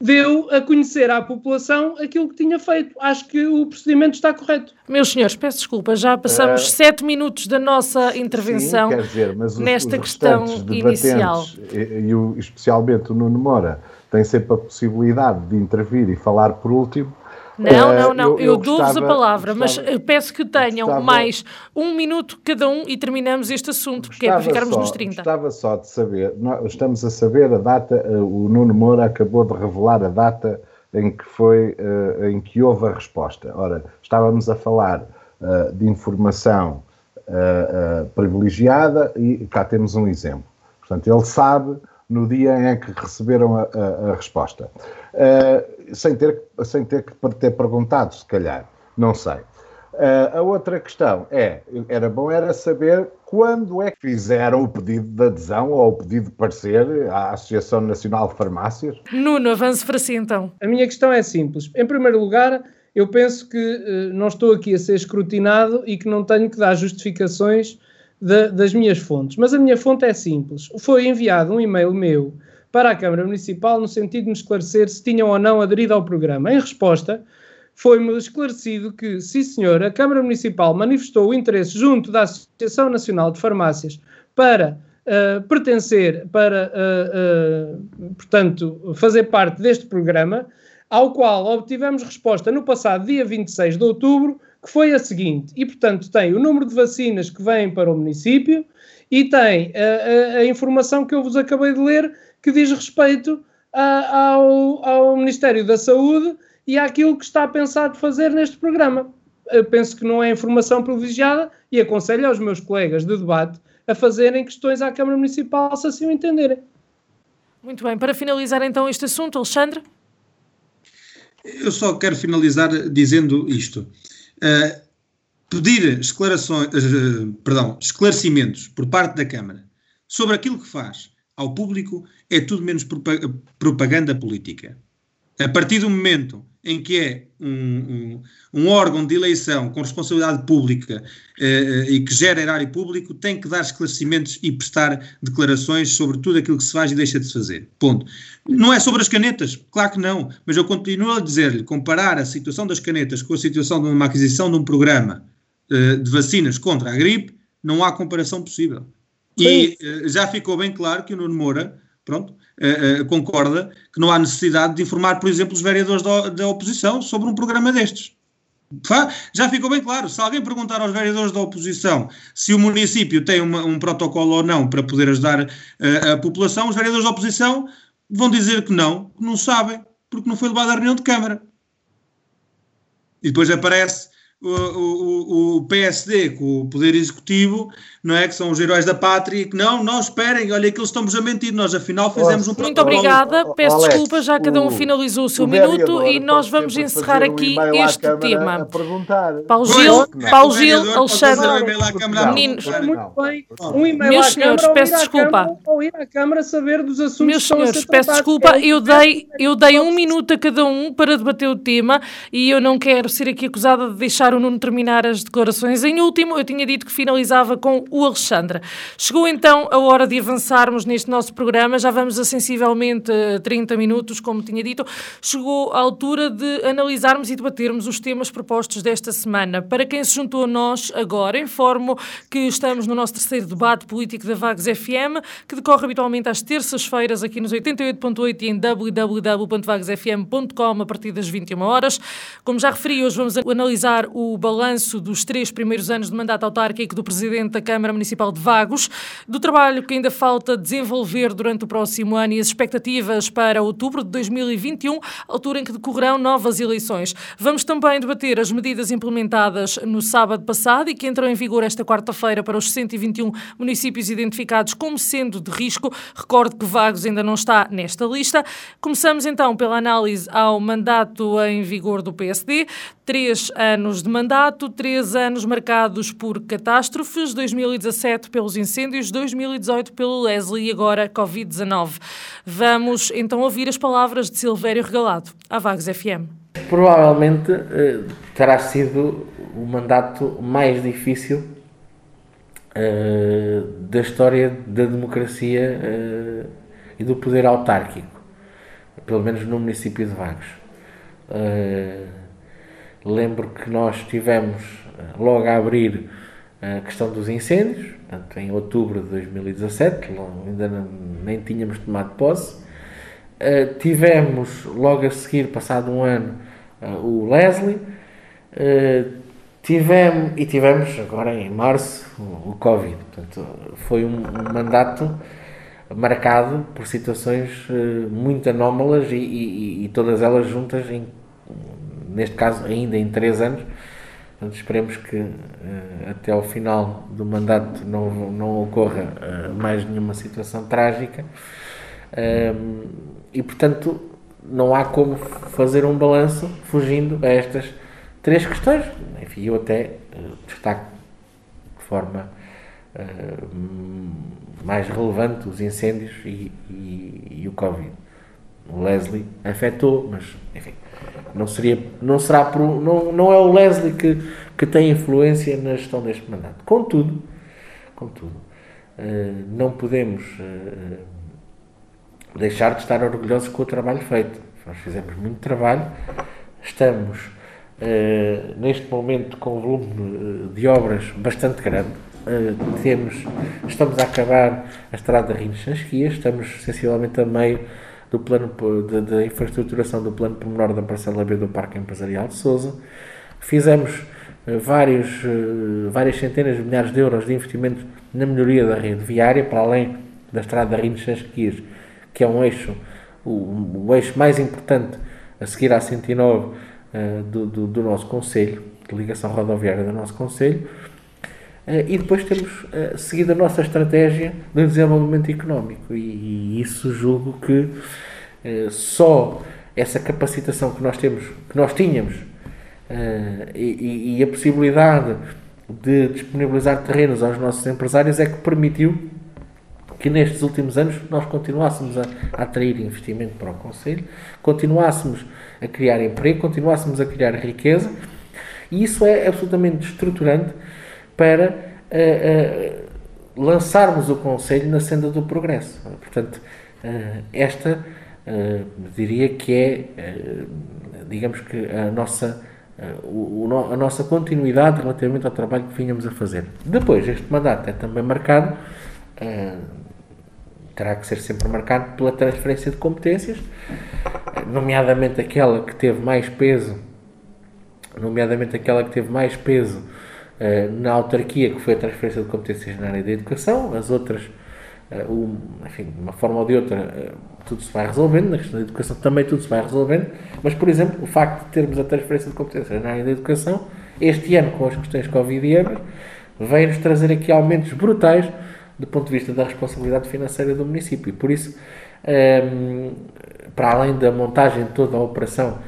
Speaker 4: deu a conhecer à população aquilo que tinha feito. Acho que o procedimento está correto.
Speaker 2: Meus senhores, peço desculpa, já passamos
Speaker 3: Eh,
Speaker 2: sete minutos da nossa intervenção.
Speaker 3: Sim, quer dizer, mas os,
Speaker 2: nesta
Speaker 3: os
Speaker 2: questão inicial.
Speaker 3: E, e o- especialmente o Nuno Moura, tem sempre a possibilidade de intervir e falar por último.
Speaker 2: Não,
Speaker 3: Eh,
Speaker 2: não, não, eu,
Speaker 3: eu
Speaker 2: dou-vos a palavra, mas
Speaker 3: gostava-
Speaker 2: eh, peço que tenham
Speaker 3: gostava-
Speaker 2: mais um minuto cada um e terminamos este assunto, porque é para ficarmos
Speaker 3: só-
Speaker 2: nos 30.
Speaker 3: Gostava só de saber, nós estamos a saber a data, eh, o Nuno Moura acabou de revelar a data em que foi, eh, em que houve a resposta. Ora, estávamos a falar eh, de informação privilegiada e cá temos um exemplo. Portanto, ele sabe no dia em que receberam a, a- a resposta. Eh, sem, ter, sem ter que ter perguntado, se calhar, não sei. Uh, a outra questão é, era bom era saber quando é que fizeram o pedido de adesão ou o pedido de parecer à Associação Nacional de Farmácias.
Speaker 2: Nuno, avance para si então.
Speaker 4: A minha questão é simples. Em primeiro lugar, eu penso que eh, não estou aqui a ser escrutinado e que não tenho que dar justificações da- das minhas fontes. Mas a minha fonte é simples. Foi enviado um e-mail meu para a Câmara Municipal no sentido de me esclarecer se tinham ou não aderido ao programa. Em resposta, foi-me esclarecido que, sim senhor, a Câmara Municipal manifestou o interesse junto da Associação Nacional de Farmácias para uh, pertencer, para, uh, uh, portanto, fazer parte deste programa, ao qual obtivemos resposta no passado dia 26 de outubro, que foi a seguinte, e portanto tem o número de vacinas que vêm para o município e tem a, a- a informação que eu vos acabei de ler, que diz respeito a- ao, ao Ministério da Saúde e àquilo que está pensado fazer neste programa. Eu penso que não é informação privilegiada e aconselho aos meus colegas de debate a fazerem questões à Câmara Municipal se assim o entenderem.
Speaker 2: Muito bem, para finalizar então este assunto, Alexandre.
Speaker 5: Eu só quero finalizar dizendo isto. Pedir esclarações, uh, perdão, esclarecimentos por parte da Câmara sobre aquilo que faz ao público é tudo menos propa- propaganda política. A partir do momento em que é um, um- um órgão de eleição com responsabilidade pública eh, e que gera erário público, tem que dar esclarecimentos e prestar declarações sobre tudo aquilo que se faz e deixa de se fazer. Ponto. Não é sobre as canetas, claro que não, mas eu continuo a dizer-lhe, comparar a situação das canetas com a situação de uma aquisição de um programa eh, de vacinas contra a gripe, não há comparação possível. E eh, já ficou bem claro que o Nuno Moura, pronto, eh, eh, concorda que não há necessidade de informar, por exemplo, os vereadores da, oposição sobre um programa destes. Já ficou bem claro. Se alguém perguntar aos vereadores da oposição se o município tem uma- um protocolo ou não para poder ajudar eh, a população, os vereadores da oposição vão dizer que não, que não sabem, porque não foi levado à reunião de Câmara. E depois aparece o, o, o PSD com o Poder Executivo, não é? Que são os heróis da pátria, que não, não, esperem, olha que eles estamos a mentir, nós afinal fizemos um
Speaker 2: Muito obrigada, peço
Speaker 3: Alex,
Speaker 2: desculpa, já cada um finalizou o seu
Speaker 3: o
Speaker 2: minuto e nós vamos encerrar
Speaker 3: um
Speaker 2: aqui
Speaker 3: e-mail à
Speaker 2: este tema. Paulo
Speaker 5: Pois,
Speaker 2: Gil,
Speaker 5: é,
Speaker 2: Paulo Gil, Alexandre.
Speaker 5: um
Speaker 2: Meninos.
Speaker 5: perguntar.
Speaker 4: Muito bem.
Speaker 3: Não.
Speaker 4: Um e-mail
Speaker 2: Meus senhores, peço
Speaker 4: ir à
Speaker 2: desculpa.
Speaker 4: Câmara, ou ir à Câmara saber dos assuntos
Speaker 2: Meus
Speaker 4: que estão a
Speaker 2: senhores,
Speaker 4: ser
Speaker 2: peço
Speaker 4: tratados.
Speaker 2: desculpa,
Speaker 4: É
Speaker 2: eu
Speaker 4: um
Speaker 2: dei, eu dei um minuto a cada um para debater o tema e eu não quero ser aqui acusada de deixar o Nuno terminar as declarações. Em último, eu tinha dito que finalizava com o Alexandre. Chegou então a hora de avançarmos neste nosso programa, já vamos a sensivelmente eh, 30 minutos, como tinha dito. Chegou a altura de analisarmos e debatermos os temas propostos desta semana. Para quem se juntou a nós agora, informo que estamos no nosso terceiro debate político da Vagos FM, que decorre habitualmente às terças-feiras aqui nos 88.8 e em www.vagosfm.com a partir das 21 horas. Como já referi, hoje vamos analisar o balanço dos três primeiros anos de mandato autárquico do Presidente da Câmara Municipal de Vagos, do trabalho que ainda falta desenvolver durante o próximo ano e as expectativas para outubro de 2021, altura em que decorrerão novas eleições. Vamos também debater as medidas implementadas no sábado passado e que entram em vigor esta quarta-feira para os 121 municípios identificados como sendo de risco. Recordo que Vagos ainda não está nesta lista. Começamos então pela análise ao mandato em vigor do PSD. Três anos de mandato, três anos marcados por catástrofes, 2017 pelos incêndios, 2018 pelo Leslie e agora Covid-19. Vamos então ouvir as palavras de Silvério Regalado, à Vagos FM.
Speaker 6: Provavelmente eh, terá sido o mandato mais difícil eh, da história da democracia eh, e do poder autárquico, pelo menos no município de Vagos. lembro que nós tivemos logo a abrir a questão dos incêndios, portanto, em outubro de 2017, ainda não, nem tínhamos tomado posse. Uh, tivemos logo a seguir, passado um ano, uh, o Leslie. Uh, tivemos, e tivemos agora em março o, o Covid. Portanto, foi um, um, mandato marcado por situações muito anómalas e, e, e, todas elas juntas, em, neste caso ainda em três anos, Portanto, esperemos que uh, até ao final do mandato não, não ocorra uh, mais nenhuma situação trágica. Um, e, portanto, não há como fazer um balanço fugindo a estas três questões. Enfim, eu até uh, destaco de forma mais relevante os incêndios e, e, e o Covid. O Leslie afetou, mas, enfim não, seria, não, será não, não é o Leslie que, que tem influência na gestão deste mandato. Contudo, contudo uh, não podemos uh, deixar de estar orgulhosos com o trabalho feito. Nós fizemos muito trabalho, estamos neste momento com um volume de obras bastante grande. temos, estamos a acabar a estrada Rinhos-Sansquias, estamos sensivelmente a meio do plano de, infraestruturação do plano pormenor da parcela B do Parque Empresarial de Sousa. Fizemos uh, vários, uh, várias centenas de milhares de euros de investimento na melhoria da rede viária, para além da estrada Rinos Sanches que é um eixo, o, o, eixo mais importante a seguir à 109 uh, eh, do, do, do nosso Conselho, de ligação rodoviária do nosso Conselho. Uh, e depois temos uh, seguido a nossa estratégia de desenvolvimento económico, e, isso julgo que uh, só essa capacitação que nós temos, que nós tínhamos, e, e, a possibilidade de disponibilizar terrenos aos nossos empresários é que permitiu que nestes últimos anos nós continuássemos a, a atrair investimento para o Conselho, continuássemos a criar emprego, continuássemos a criar riqueza, e isso é absolutamente estruturante para uh, uh, lançarmos o Conselho na senda do progresso. Portanto, uh, esta diria que é, digamos que a nossa, o, a nossa continuidade relativamente ao trabalho que vínhamos a fazer. Depois, este mandato é também marcado, terá que ser sempre marcado pela transferência de competências, nomeadamente aquela que teve mais peso, nomeadamente aquela que teve mais peso na autarquia, que foi a transferência de competências na área da educação, as outras, uh, enfim, de uma forma ou de outra, uh, tudo se vai resolvendo, na questão da educação também tudo se vai resolvendo, mas, por exemplo, o facto de termos a transferência de competências na área da educação, este ano, com as questões Covid EMAS, veio-nos trazer aqui aumentos brutais do ponto de vista da responsabilidade financeira do município. E por isso, um, ehm, para além da montagem de toda a operação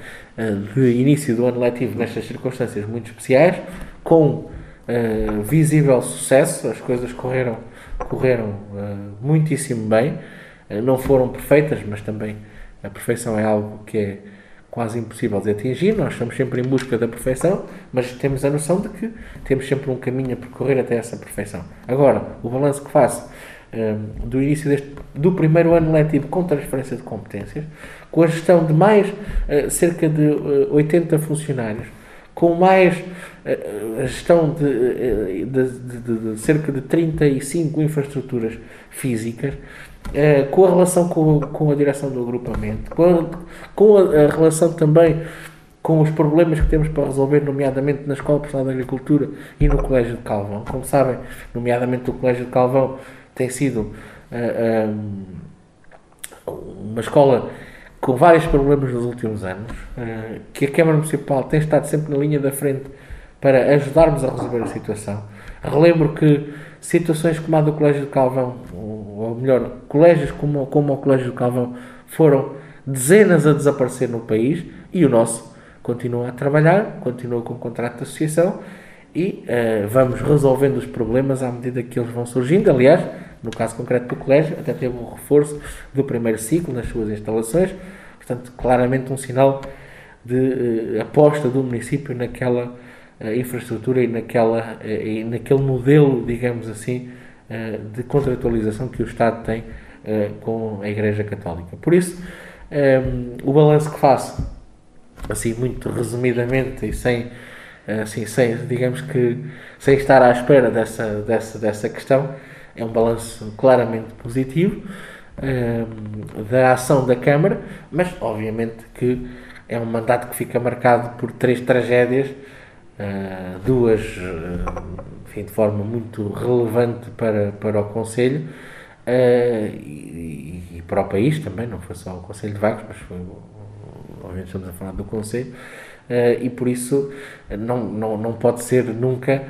Speaker 6: de início do ano letivo nestas circunstâncias muito especiais, com uh, visível sucesso, as coisas correram, correram uh, muitíssimo bem, uh, não foram perfeitas, mas também a perfeição é algo que é quase impossível de atingir, nós estamos sempre em busca da perfeição, mas temos a noção de que temos sempre um caminho a percorrer até essa perfeição. Agora, o balanço que faço do início deste, do primeiro ano letivo com transferência de competências, com a gestão de mais cerca de 80 funcionários, com mais a gestão de, de, de, de, cerca de 35 infraestruturas físicas, com a relação com, com a direção do agrupamento, com a, com a relação também com os problemas que temos para resolver, nomeadamente na Escola Profissional de Agricultura e no Colégio de Calvão. Como sabem, nomeadamente o Colégio de Calvão tem sido uh, um, uma escola com vários problemas nos últimos anos, uh, que a Câmara Municipal tem estado sempre na linha da frente para ajudarmos a resolver a situação. Relembro que situações como a do Colégio de Calvão, ou melhor, colégios como, como o Colégio de Calvão, foram dezenas a desaparecer no país e o nosso continua a trabalhar, continua com o contrato de associação e uh, vamos resolvendo os problemas à medida que eles vão surgindo. Aliás, no caso concreto do colégio, até teve um reforço do primeiro ciclo nas suas instalações, portanto, claramente um sinal de uh, aposta do município naquela uh, infraestrutura e, naquela, e naquele modelo, digamos assim, de contratualização que o Estado tem com a Igreja Católica. Por isso, um, o balanço que faço assim muito resumidamente e sem assim sem digamos que sem estar à espera dessa dessa dessa questão é um balanço claramente positivo um, da ação da Câmara mas obviamente que é um mandato que fica marcado por três tragédias uh, duas uh, enfim, de forma muito relevante para para o Conselho uh, e, e, para o país também não foi só o Conselho de Vagos mas foi obviamente estamos a falar do Conselho, uh, e por isso não, não, não pode ser nunca,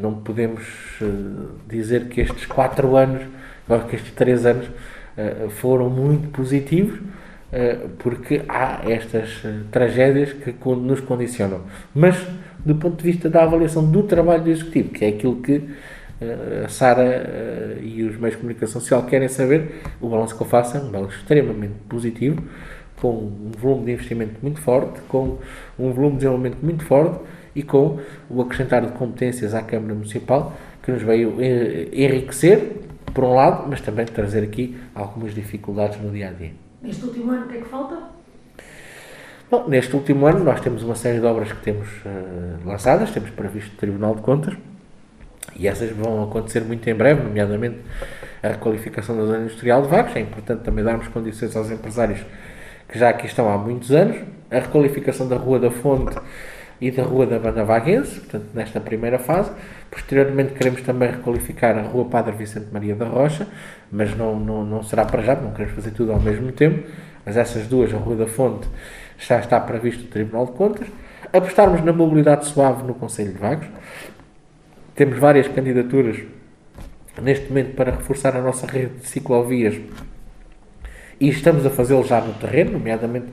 Speaker 6: não podemos uh, dizer que estes quatro anos, ou que estes três anos foram muito positivos, porque há estas tragédias que nos condicionam. Mas, do ponto de vista da avaliação do trabalho do Executivo, que é aquilo que a Sara e os meios de comunicação social querem saber, o balanço que eu faço é um balanço extremamente positivo, com um volume de investimento muito forte, com um volume de desenvolvimento muito forte e com o acrescentar de competências à Câmara Municipal que nos veio eh, enriquecer, por um lado, mas também trazer aqui algumas dificuldades no dia a dia.
Speaker 2: Neste último ano, o que é que falta?
Speaker 6: Bom, neste último ano nós temos uma série de obras que temos uh, lançadas, temos previsto o Tribunal de Contas e essas vão acontecer muito em breve, nomeadamente a requalificação da zona industrial de Vagos. É importante também darmos condições aos empresários que já aqui estão há muitos anos, a requalificação da Rua da Fonte e da Rua da Banda Vaguense, portanto, nesta primeira fase. Posteriormente, queremos também requalificar a Rua Padre Vicente Maria da Rocha, mas não, não, não será para já, não queremos fazer tudo ao mesmo tempo. Mas essas duas, a Rua da Fonte, já está previsto no Tribunal de Contas. Apostarmos na mobilidade suave no Conselho de Vagos. Temos várias candidaturas neste momento para reforçar a nossa rede de ciclovias e estamos a fazê-lo já no terreno, nomeadamente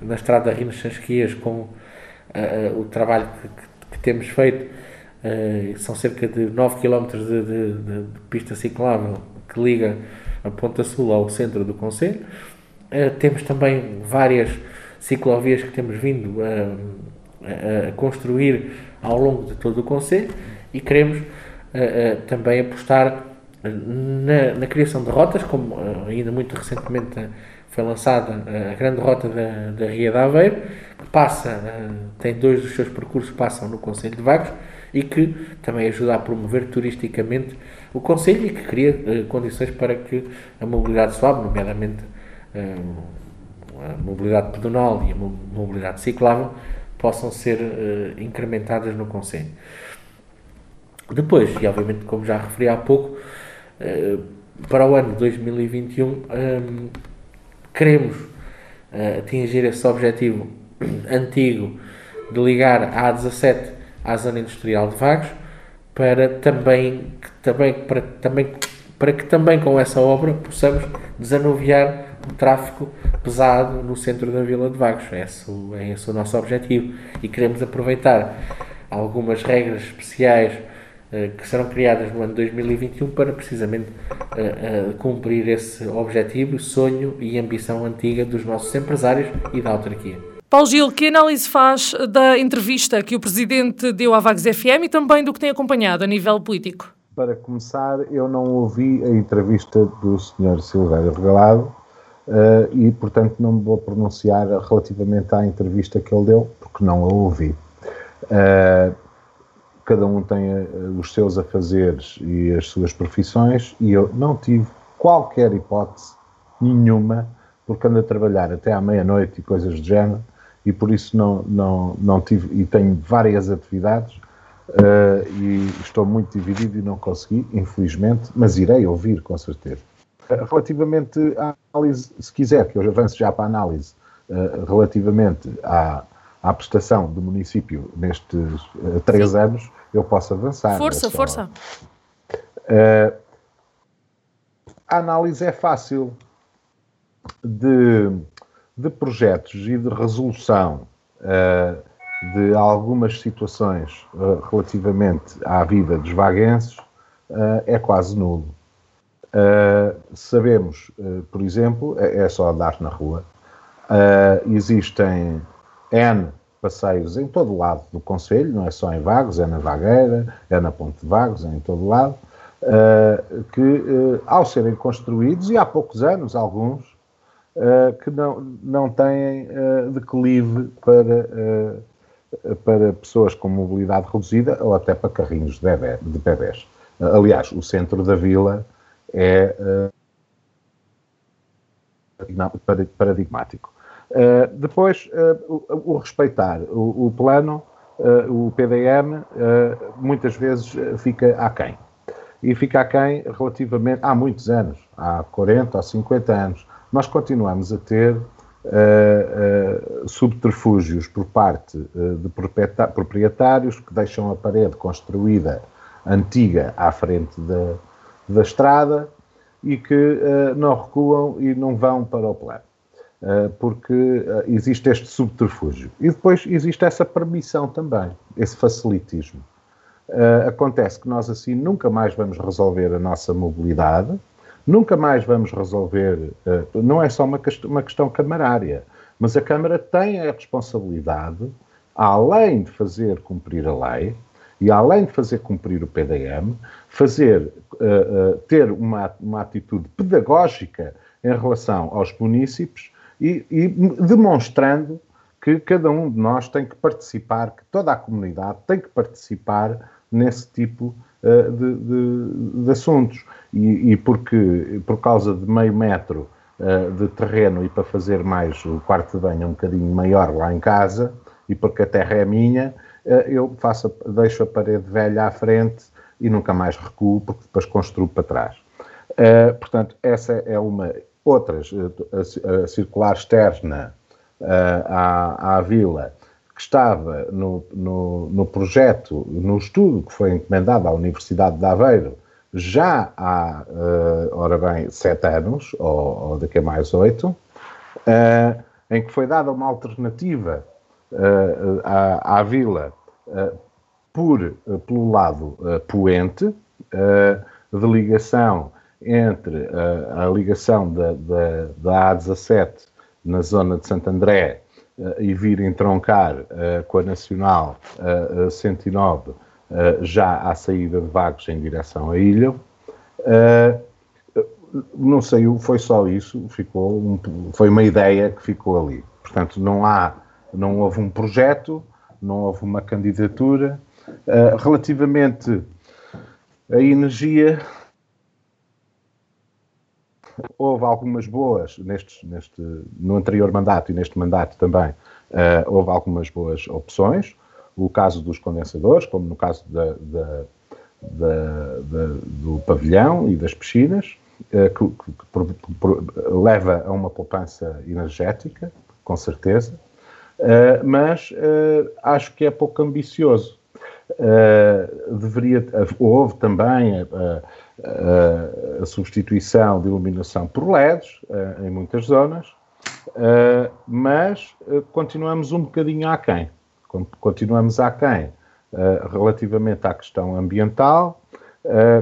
Speaker 6: na estrada Rinas Sansquias, com uh, uh, o trabalho que, que, que temos feito. Uh, são cerca de 9 km de, de, de, pista ciclável que liga a Ponta Sul ao centro do Conselho. temos também várias ciclovias que temos vindo a, a, construir ao longo de todo o Conselho e queremos também apostar na, na, criação de rotas, como uh, ainda muito recentemente uh, foi lançada uh, a grande rota da, da Ria de Aveiro, que passa, tem dois dos seus percursos passam no Conselho de Vagos e que também ajuda a promover turisticamente o Conselho e que cria condições para que a mobilidade suave, nomeadamente a mobilidade pedonal e a mobilidade ciclável, possam ser incrementadas no Conselho. Depois, e obviamente como já referi há pouco, eh, para o ano de 2021 um, ehm, queremos uh, atingir esse objetivo (clears throat) antigo de ligar a A17 à zona industrial de Vagos para também, também, para, também, para que também com essa obra possamos desanuviar o tráfego pesado no centro da Vila de Vagos. Esse, é esse o nosso objetivo e queremos aproveitar algumas regras especiais que serão criadas no ano 2021 para precisamente uh, uh, cumprir esse objetivo, sonho e ambição antiga dos nossos empresários e da autarquia.
Speaker 2: Paulo Gil, que análise faz da entrevista que o Presidente deu à Vagos FM e também do que tem acompanhado a nível político?
Speaker 3: Para começar, eu não ouvi a entrevista do Sr. Silvério Regalado uh, e, portanto, não me vou pronunciar relativamente à entrevista que ele deu, porque não a ouvi. Uh, cada um tem eh, os seus afazeres e as suas profissões, e eu não tive qualquer hipótese nenhuma, porque ando a trabalhar até à meia-noite e coisas do género, e por isso não, não, não tive, e tenho várias atividades uh, e estou muito dividido e não consegui, infelizmente, mas irei ouvir com certeza. Uh, relativamente à análise, se quiser, que eu avance já para a análise, uh, relativamente à, à prestação do município nestes três Sim. anos, eu posso avançar.
Speaker 2: Força, força.
Speaker 3: a análise é fácil de, de projetos e de resolução uh, de algumas situações uh, relativamente à vida dos vaguenses uh, é quase nulo. sabemos, por exemplo, é, é, só andar na rua, existem N passeios em todo lado do Conselho, não é só em Vagos, é na Vagueira, é na Ponte de Vagos, é em todo lado, que ao serem construídos, e há poucos anos alguns, uh, que não, não têm uh, declive para, uh, para pessoas com mobilidade reduzida ou até para carrinhos de, bebê, de bebés. aliás, o centro da vila é paradigmático. Depois, o, o, respeitar o, o plano, o PDM, muitas vezes fica aquém e fica aquém relativamente há muitos anos, há 40 ou 50 anos, nós continuamos a ter uh, uh, subterfúgios por parte uh, de proprietários que deixam a parede construída antiga à frente da, da estrada e que não recuam e não vão para o plano. Porque existe este subterfúgio. E depois existe essa permissão também, esse facilitismo. acontece que nós assim nunca mais vamos resolver a nossa mobilidade, Nunca mais vamos resolver, não é só uma, quest uma questão camarária, mas a Câmara tem a responsabilidade, além de fazer cumprir a lei e além de fazer cumprir o PDM, fazer, ter uma, uma atitude pedagógica em relação aos municípios e, e demonstrando que cada um de nós tem que participar, que toda a comunidade tem que participar nesse tipo uh, de, de, de, assuntos e, e, porque, por causa de meio metro uh, de terreno e para fazer mais o quarto de banho um bocadinho maior lá em casa, e porque a terra é minha, uh, eu faço, deixo a parede velha à frente e nunca mais recuo, porque depois construo para trás. Portanto, essa é uma. Outras, a, a circular externa à, à vila, que estava no, no, no, projeto, no estudo que foi encomendado à Universidade de Aveiro, já há, uh, ora bem, sete anos, ou, ou daqui a mais oito, uh, em que foi dada uma alternativa uh, à, à, vila por, pelo lado poente, de ligação entre a ligação da, da, da, A17 na zona de Santo André e vir entroncar com a Nacional 109 eh, já à saída de Vagos em direção à ilha. Não sei, foi só isso, ficou um, foi uma ideia que ficou ali. Portanto, não há, não houve um projeto, não houve uma candidatura. Relativamente à energia, houve algumas boas neste, no anterior mandato e neste mandato também. Uh, houve algumas boas opções o caso dos condensadores, como no caso da, da, da, do pavilhão e das piscinas, eh, que, que, leva a uma poupança energética, com certeza, eh, mas acho que é pouco ambicioso. Deveria, houve também a, a, a, substituição de iluminação por LEDs em muitas zonas, mas continuamos um bocadinho aquém. Continuamos aquém uh, relativamente à questão ambiental,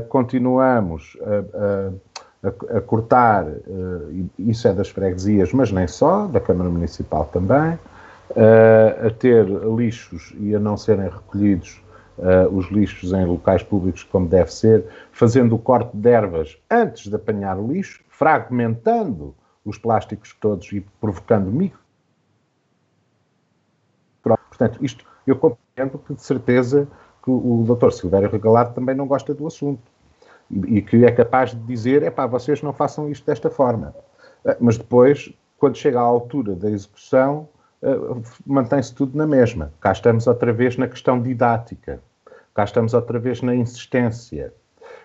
Speaker 3: continuamos a, a, a cortar, isso é das freguesias, mas nem só, da Câmara Municipal também, a ter lixos e a não serem recolhidos os lixos em locais públicos como deve ser, fazendo o corte de ervas antes de apanhar o lixo, fragmentando os plásticos todos e provocando micro Portanto, isto eu compreendo que de certeza que o Dr. Silvério Regalado também não gosta do assunto e, e que é capaz de dizer, é pá, vocês não façam isto desta forma. Ah, mas depois, quando chega à altura da execução, uh, mantém-se tudo na mesma. Cá estamos outra vez na questão didática, cá estamos outra vez na insistência,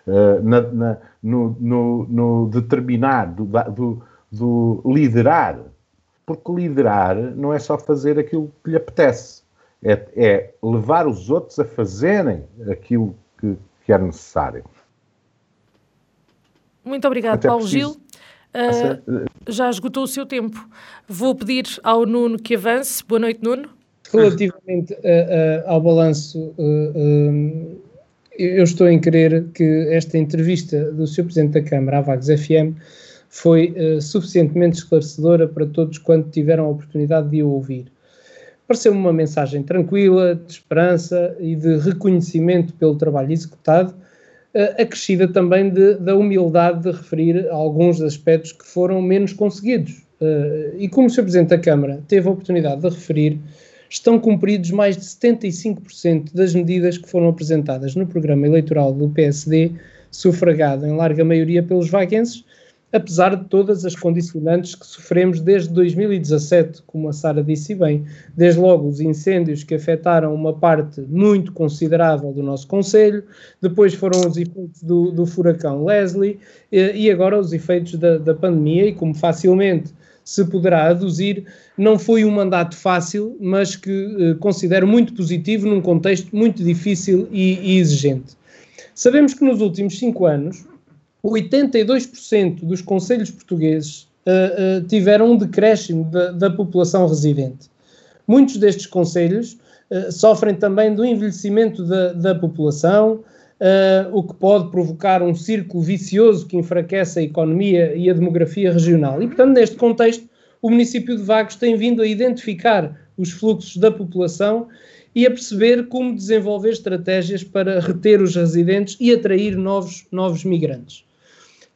Speaker 3: uh, na, na, no, no, no, determinar, do, do, do liderar. Porque liderar não é só fazer aquilo que lhe apetece, é, é levar os outros a fazerem aquilo que, que é necessário.
Speaker 2: Muito obrigado, Até Paulo preciso. Gil. Uh, já esgotou o seu tempo. Vou pedir ao Nuno que avance. Boa noite, Nuno.
Speaker 4: Relativamente uh, uh, ao balanço, eu estou em querer que esta entrevista do Sr. Presidente da Câmara à Vagos FM foi suficientemente esclarecedora para todos quanto tiveram a oportunidade de o ouvir. Pareceu-me uma mensagem tranquila, de esperança e de reconhecimento pelo trabalho executado acrescida também de, da humildade de referir alguns aspectos que foram menos conseguidos. Uh, e como o Sr. Presidente da Câmara teve a oportunidade de referir, estão cumpridos mais de 75% das medidas que foram apresentadas no programa eleitoral do PSD, sufragado em larga maioria pelos vaguenses, apesar de todas as condicionantes que sofremos desde 2017, como a Sara disse bem, desde logo os incêndios que afetaram uma parte muito considerável do nosso Conselho, depois foram os efeitos do, do furacão Leslie e, agora os efeitos da, da pandemia, e como facilmente se poderá aduzir, não foi um mandato fácil, mas que eh, considero muito positivo num contexto muito difícil e, e exigente. Sabemos que nos últimos cinco anos 82% dos conselhos portugueses uh, uh, tiveram um decréscimo da, da, população residente. Muitos destes conselhos uh, sofrem também do envelhecimento da, da população, o que pode provocar um círculo vicioso que enfraquece a economia e a demografia regional. E, portanto, neste contexto, o município de Vagos tem vindo a identificar os fluxos da população e a perceber como desenvolver estratégias para reter os residentes e atrair novos, novos migrantes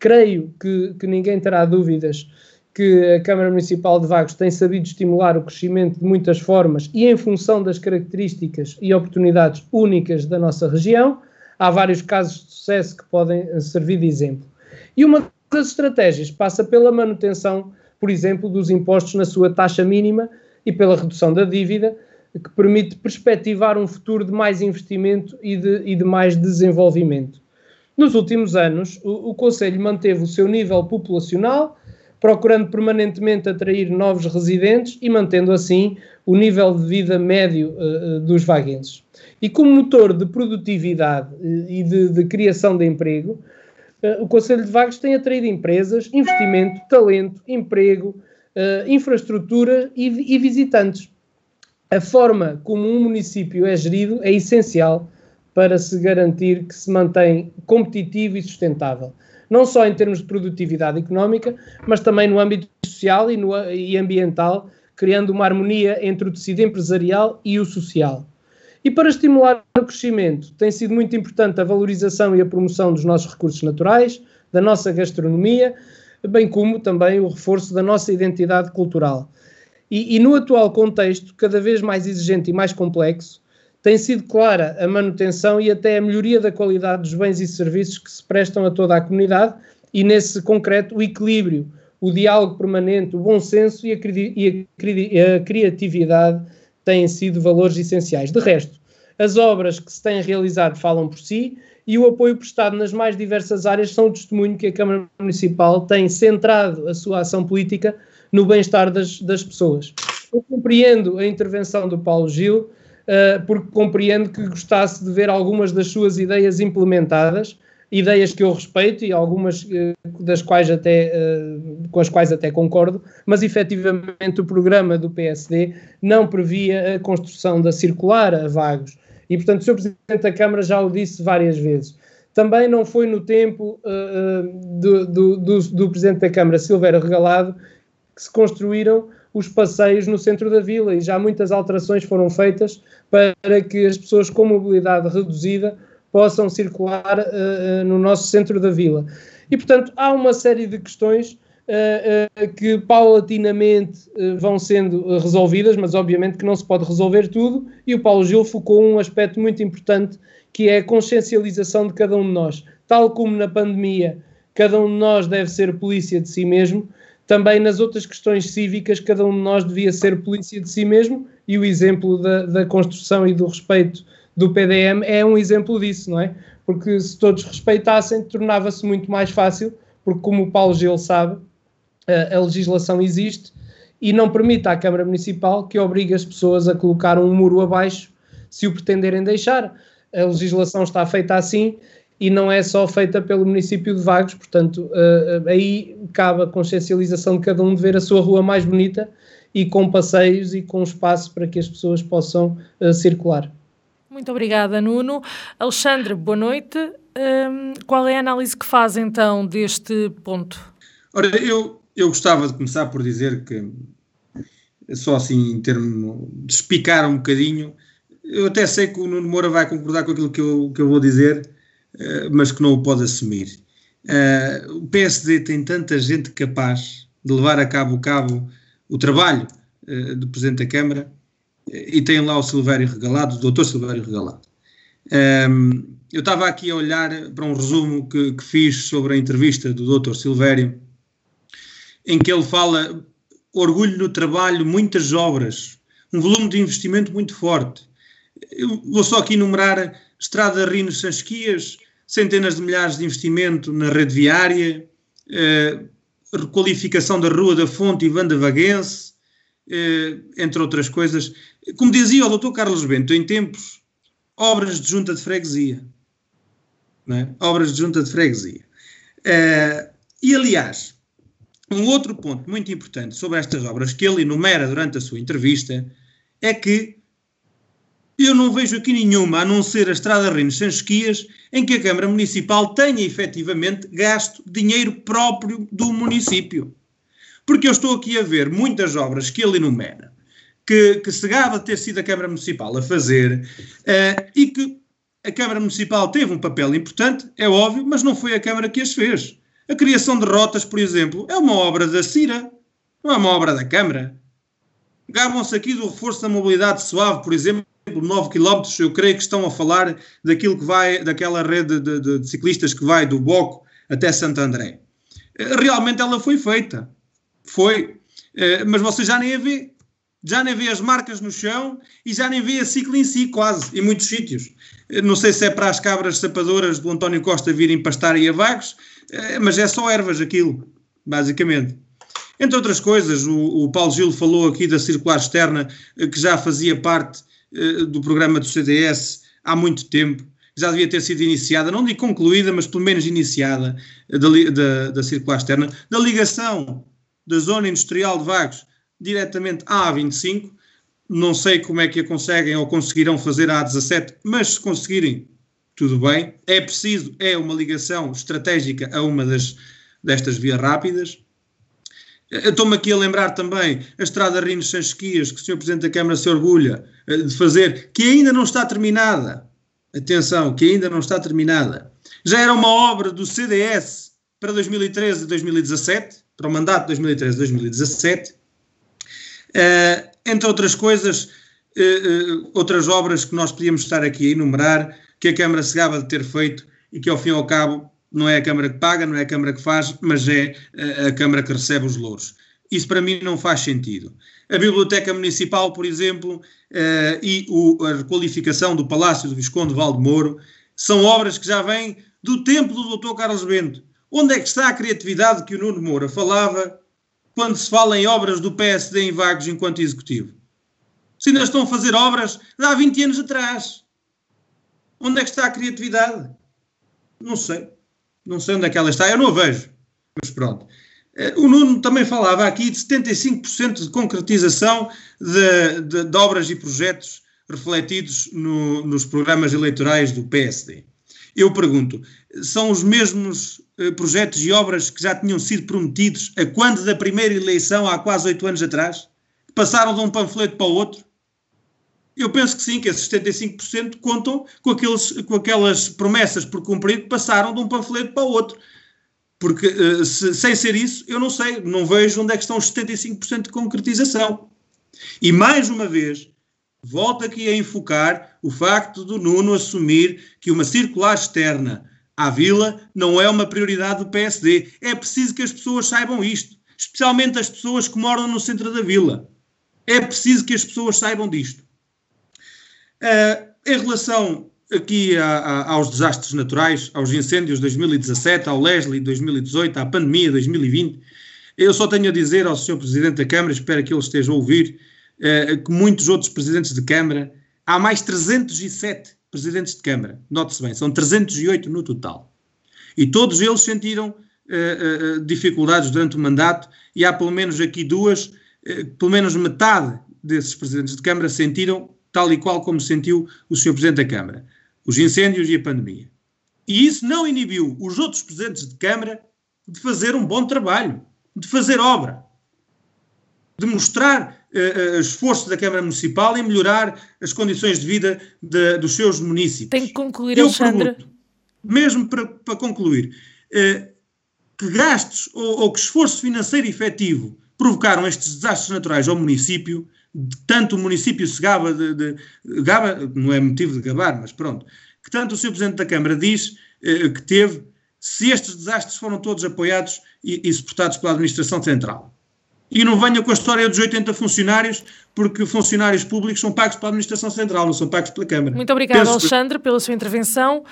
Speaker 4: creio que, que ninguém terá dúvidas que a Câmara Municipal de Vagos tem sabido estimular o crescimento de muitas formas e em função das características e oportunidades únicas da nossa região. Há vários casos de sucesso que podem eh, servir de exemplo. E uma das estratégias passa pela manutenção, por exemplo, dos impostos na sua taxa mínima e pela redução da dívida, que permite perspectivar um futuro de mais investimento e de, e de mais desenvolvimento. Nos últimos anos, o, o Conselho manteve o seu nível populacional, procurando permanentemente atrair novos residentes e mantendo assim o nível de vida médio uh, dos vaguenses. E como motor de produtividade uh, e de, de, criação de emprego, uh, o Conselho de Vagos tem atraído empresas, investimento, talento, emprego, infraestrutura e, e visitantes. A forma como um município é gerido é essencial para se garantir que se mantém competitivo e sustentável. Não só em termos de produtividade económica, mas também no âmbito social e, no, e ambiental, criando uma harmonia entre o tecido empresarial e o social. E para estimular o crescimento, tem sido muito importante a valorização e a promoção dos nossos recursos naturais, da nossa gastronomia, bem como também o reforço da nossa identidade cultural. E, e no atual contexto, cada vez mais exigente e mais complexo, tem sido clara a manutenção e até a melhoria da qualidade dos bens e serviços que se prestam a toda a comunidade e, nesse concreto, o equilíbrio, o diálogo permanente, o bom senso e a, e a criatividade têm sido valores essenciais. De resto, as obras que se têm realizado falam por si e o apoio prestado nas mais diversas áreas são o testemunho que a Câmara Municipal tem centrado a sua ação política no bem-estar das, das pessoas. Eu compreendo a intervenção do Paulo Gil, porque compreendo que gostasse de ver algumas das suas ideias implementadas, ideias que eu respeito e algumas uh, das quais até, uh, com as quais até concordo, mas efetivamente o programa do PSD não previa a construção da circular a vagos. E, portanto, o Sr. Presidente da Câmara já o disse várias vezes. Também não foi no tempo do, do, do, do Presidente da Câmara, Silveira Regalado, que se construíram os passeios no centro da vila e já muitas alterações foram feitas para que as pessoas com mobilidade reduzida possam circular uh, no nosso centro da vila. E, portanto, há uma série de questões uh, uh, que paulatinamente vão sendo resolvidas, mas obviamente que não se pode resolver tudo, e o Paulo Gil focou um aspecto muito importante, que é a consciencialização de cada um de nós. Tal como na pandemia, cada um de nós deve ser polícia de si mesmo, também nas outras questões cívicas, cada um de nós devia ser polícia de si mesmo e o exemplo da, da construção e do respeito do PDM é um exemplo disso, não é? Porque se todos respeitassem, tornava-se muito mais fácil, porque como o Paulo Gil sabe, a, a legislação existe e não permite à Câmara Municipal que obrigue as pessoas a colocar um muro abaixo se o pretenderem deixar. A legislação está feita assim e não é só feita pelo município de Vagos, portanto, uh, aí cabe a consciencialização de cada um de ver a sua rua mais bonita e com passeios e com espaço para que as pessoas possam uh, circular.
Speaker 2: Muito obrigada, Nuno. Alexandre, boa noite. Um, qual é a análise que faz então deste ponto?
Speaker 5: Ora, eu, eu gostava de começar por dizer que, só assim em termos de explicar um bocadinho, eu até sei que o Nuno Moura vai concordar com aquilo que eu, que eu vou dizer, mas que não o pode assumir. Uh, o PSD tem tanta gente capaz de levar a cabo cabo, o trabalho uh, do Presidente da Câmara e tem lá o Silvério Regalado, o doutor Silvério Regalado. Um, eu estava aqui a olhar para um resumo que, que fiz sobre a entrevista do doutor Silvério, em que ele fala orgulho no trabalho, muitas obras, um volume de investimento muito forte. Eu vou só aqui enumerar Estrada Rinos Sansquias, centenas de milhares de investimento na rede viária, eh, requalificação da Rua da Fonte e Vanda Vaguense, eh, entre outras coisas. Como dizia o doutor Carlos Bento, em tempos, obras de junta de freguesia. É? Obras de junta de freguesia. Uh, e, aliás, um outro ponto muito importante sobre estas obras que ele enumera durante a sua entrevista é que eu não vejo aqui nenhuma, a não ser a Estrada Reinos Sanchesquias, em que a Câmara Municipal tenha efetivamente gasto dinheiro próprio do município. Porque eu estou aqui a ver muitas obras que ele enumera, que, que se gaba ter sido a Câmara Municipal a fazer, uh, e que a Câmara Municipal teve um papel importante, é óbvio, mas não foi a Câmara que as fez. A criação de rotas, por exemplo, é uma obra da CIRA, não é uma obra da Câmara. Gabam-se aqui do reforço da mobilidade suave, por exemplo, 9 km, eu creio que estão a falar daquilo que vai, daquela rede de, de, de ciclistas que vai do Boco até Santo André. Eh, realmente ela foi feita. Foi. Eh, mas você já nem a vê. Já nem vê as marcas no chão e já nem vê a ciclo em si, quase, em muitos sítios. Eh, não sei se é para as cabras sapadoras do António Costa virem pastar e a vagos, mas é só ervas aquilo, basicamente. Entre outras coisas, o, o Paulo Gil falou aqui da circular externa, que já fazia parte do programa do CDS há muito tempo já devia ter sido iniciada, não digo concluída, mas pelo menos iniciada, da, da, da circular externa, da ligação da zona industrial de Vagos diretamente à A25. Não sei como é que a conseguem ou conseguirão fazer a A17, mas se conseguirem, tudo bem. É preciso, é uma ligação estratégica a uma das, destas vias rápidas. Estou-me aqui a lembrar também a Estrada Rinos Sanchesquias, que o Sr. Presidente da Câmara se orgulha eh, de fazer, que ainda não está terminada. Atenção, que ainda não está terminada. Já era uma obra do CDS para 2013 e 2017, para o mandato de 2013 2017. Uh, entre outras coisas, uh, uh, outras obras que nós podíamos estar aqui a enumerar, que a Câmara se gaba de ter feito e que ao fim e ao cabo não é a Câmara que paga, não é a Câmara que faz, mas é a Câmara que recebe os louros. Isso para mim não faz sentido. A Biblioteca Municipal, por exemplo, e o, a requalificação do Palácio do Visconde Valdemoro são obras que já vêm do tempo do Dr. Carlos Bento. Onde é que está a criatividade que o Nuno Moura falava quando se fala em obras do PSD em Vagos enquanto executivo? Se ainda estão a fazer obras de há 20 anos atrás. Onde é que está a criatividade? Não sei. Não sei onde é que ela está. Eu não a vejo. Mas pronto. Eh, o Nuno também falava aqui de 75% de concretização de, de, de, obras e projetos refletidos no, nos programas eleitorais do PSD. Eu pergunto, são os mesmos eh, projetos e obras que já tinham sido prometidos a quando da primeira eleição, há quase oito anos atrás? Passaram de um panfleto para o outro? Eu penso que sim, que esses 75% contam com, aqueles, com aquelas promessas por cumprir que passaram de um panfleto para o outro. Porque uh, se, sem ser isso, eu não sei, não vejo onde é que estão os 75% de concretização. E mais uma vez, volto aqui a enfocar o facto do Nuno assumir que uma circular externa à vila não é uma prioridade do PSD. É preciso que as pessoas saibam isto. especialmente as pessoas que moram no centro da vila. É preciso que as pessoas saibam disto. Uh, em relação aqui a, a, aos desastres naturais, aos incêndios de 2017, ao Leslie 2018, à pandemia 2020, eu só tenho a dizer ao Sr. Presidente da Câmara, espero que ele esteja a ouvir, uh, que muitos outros Presidentes de Câmara, há mais 307 Presidentes de Câmara, note-se bem, são 308 no total. E todos eles sentiram uh, uh, dificuldades durante o mandato e há pelo menos aqui duas, pelo menos metade desses Presidentes de Câmara sentiram tal e qual como sentiu o Sr. Presidente da Câmara, os incêndios e a pandemia. E isso não inibiu os outros Presidentes de Câmara de fazer um bom trabalho, de fazer obra, de mostrar uh, esforço da Câmara Municipal em melhorar as condições de vida de, dos seus municípios.
Speaker 2: Tem que concluir, Eu Alexandre. Pergunto,
Speaker 5: mesmo para, para concluir, uh, que gastos ou, ou que esforço financeiro efetivo provocaram estes desastres naturais ao município tanto o município se gaba de, de, gaba, não é motivo de gabar, mas pronto, que tanto o Sr. Presidente da Câmara diz eh, que teve, se estes desastres foram todos apoiados e, e suportados pela Administração Central. E não venha com a história dos 80 funcionários, porque funcionários públicos são pagos pela Administração Central, não são pagos pela Câmara.
Speaker 2: Muito obrigado, Alexandre, pela sua intervenção.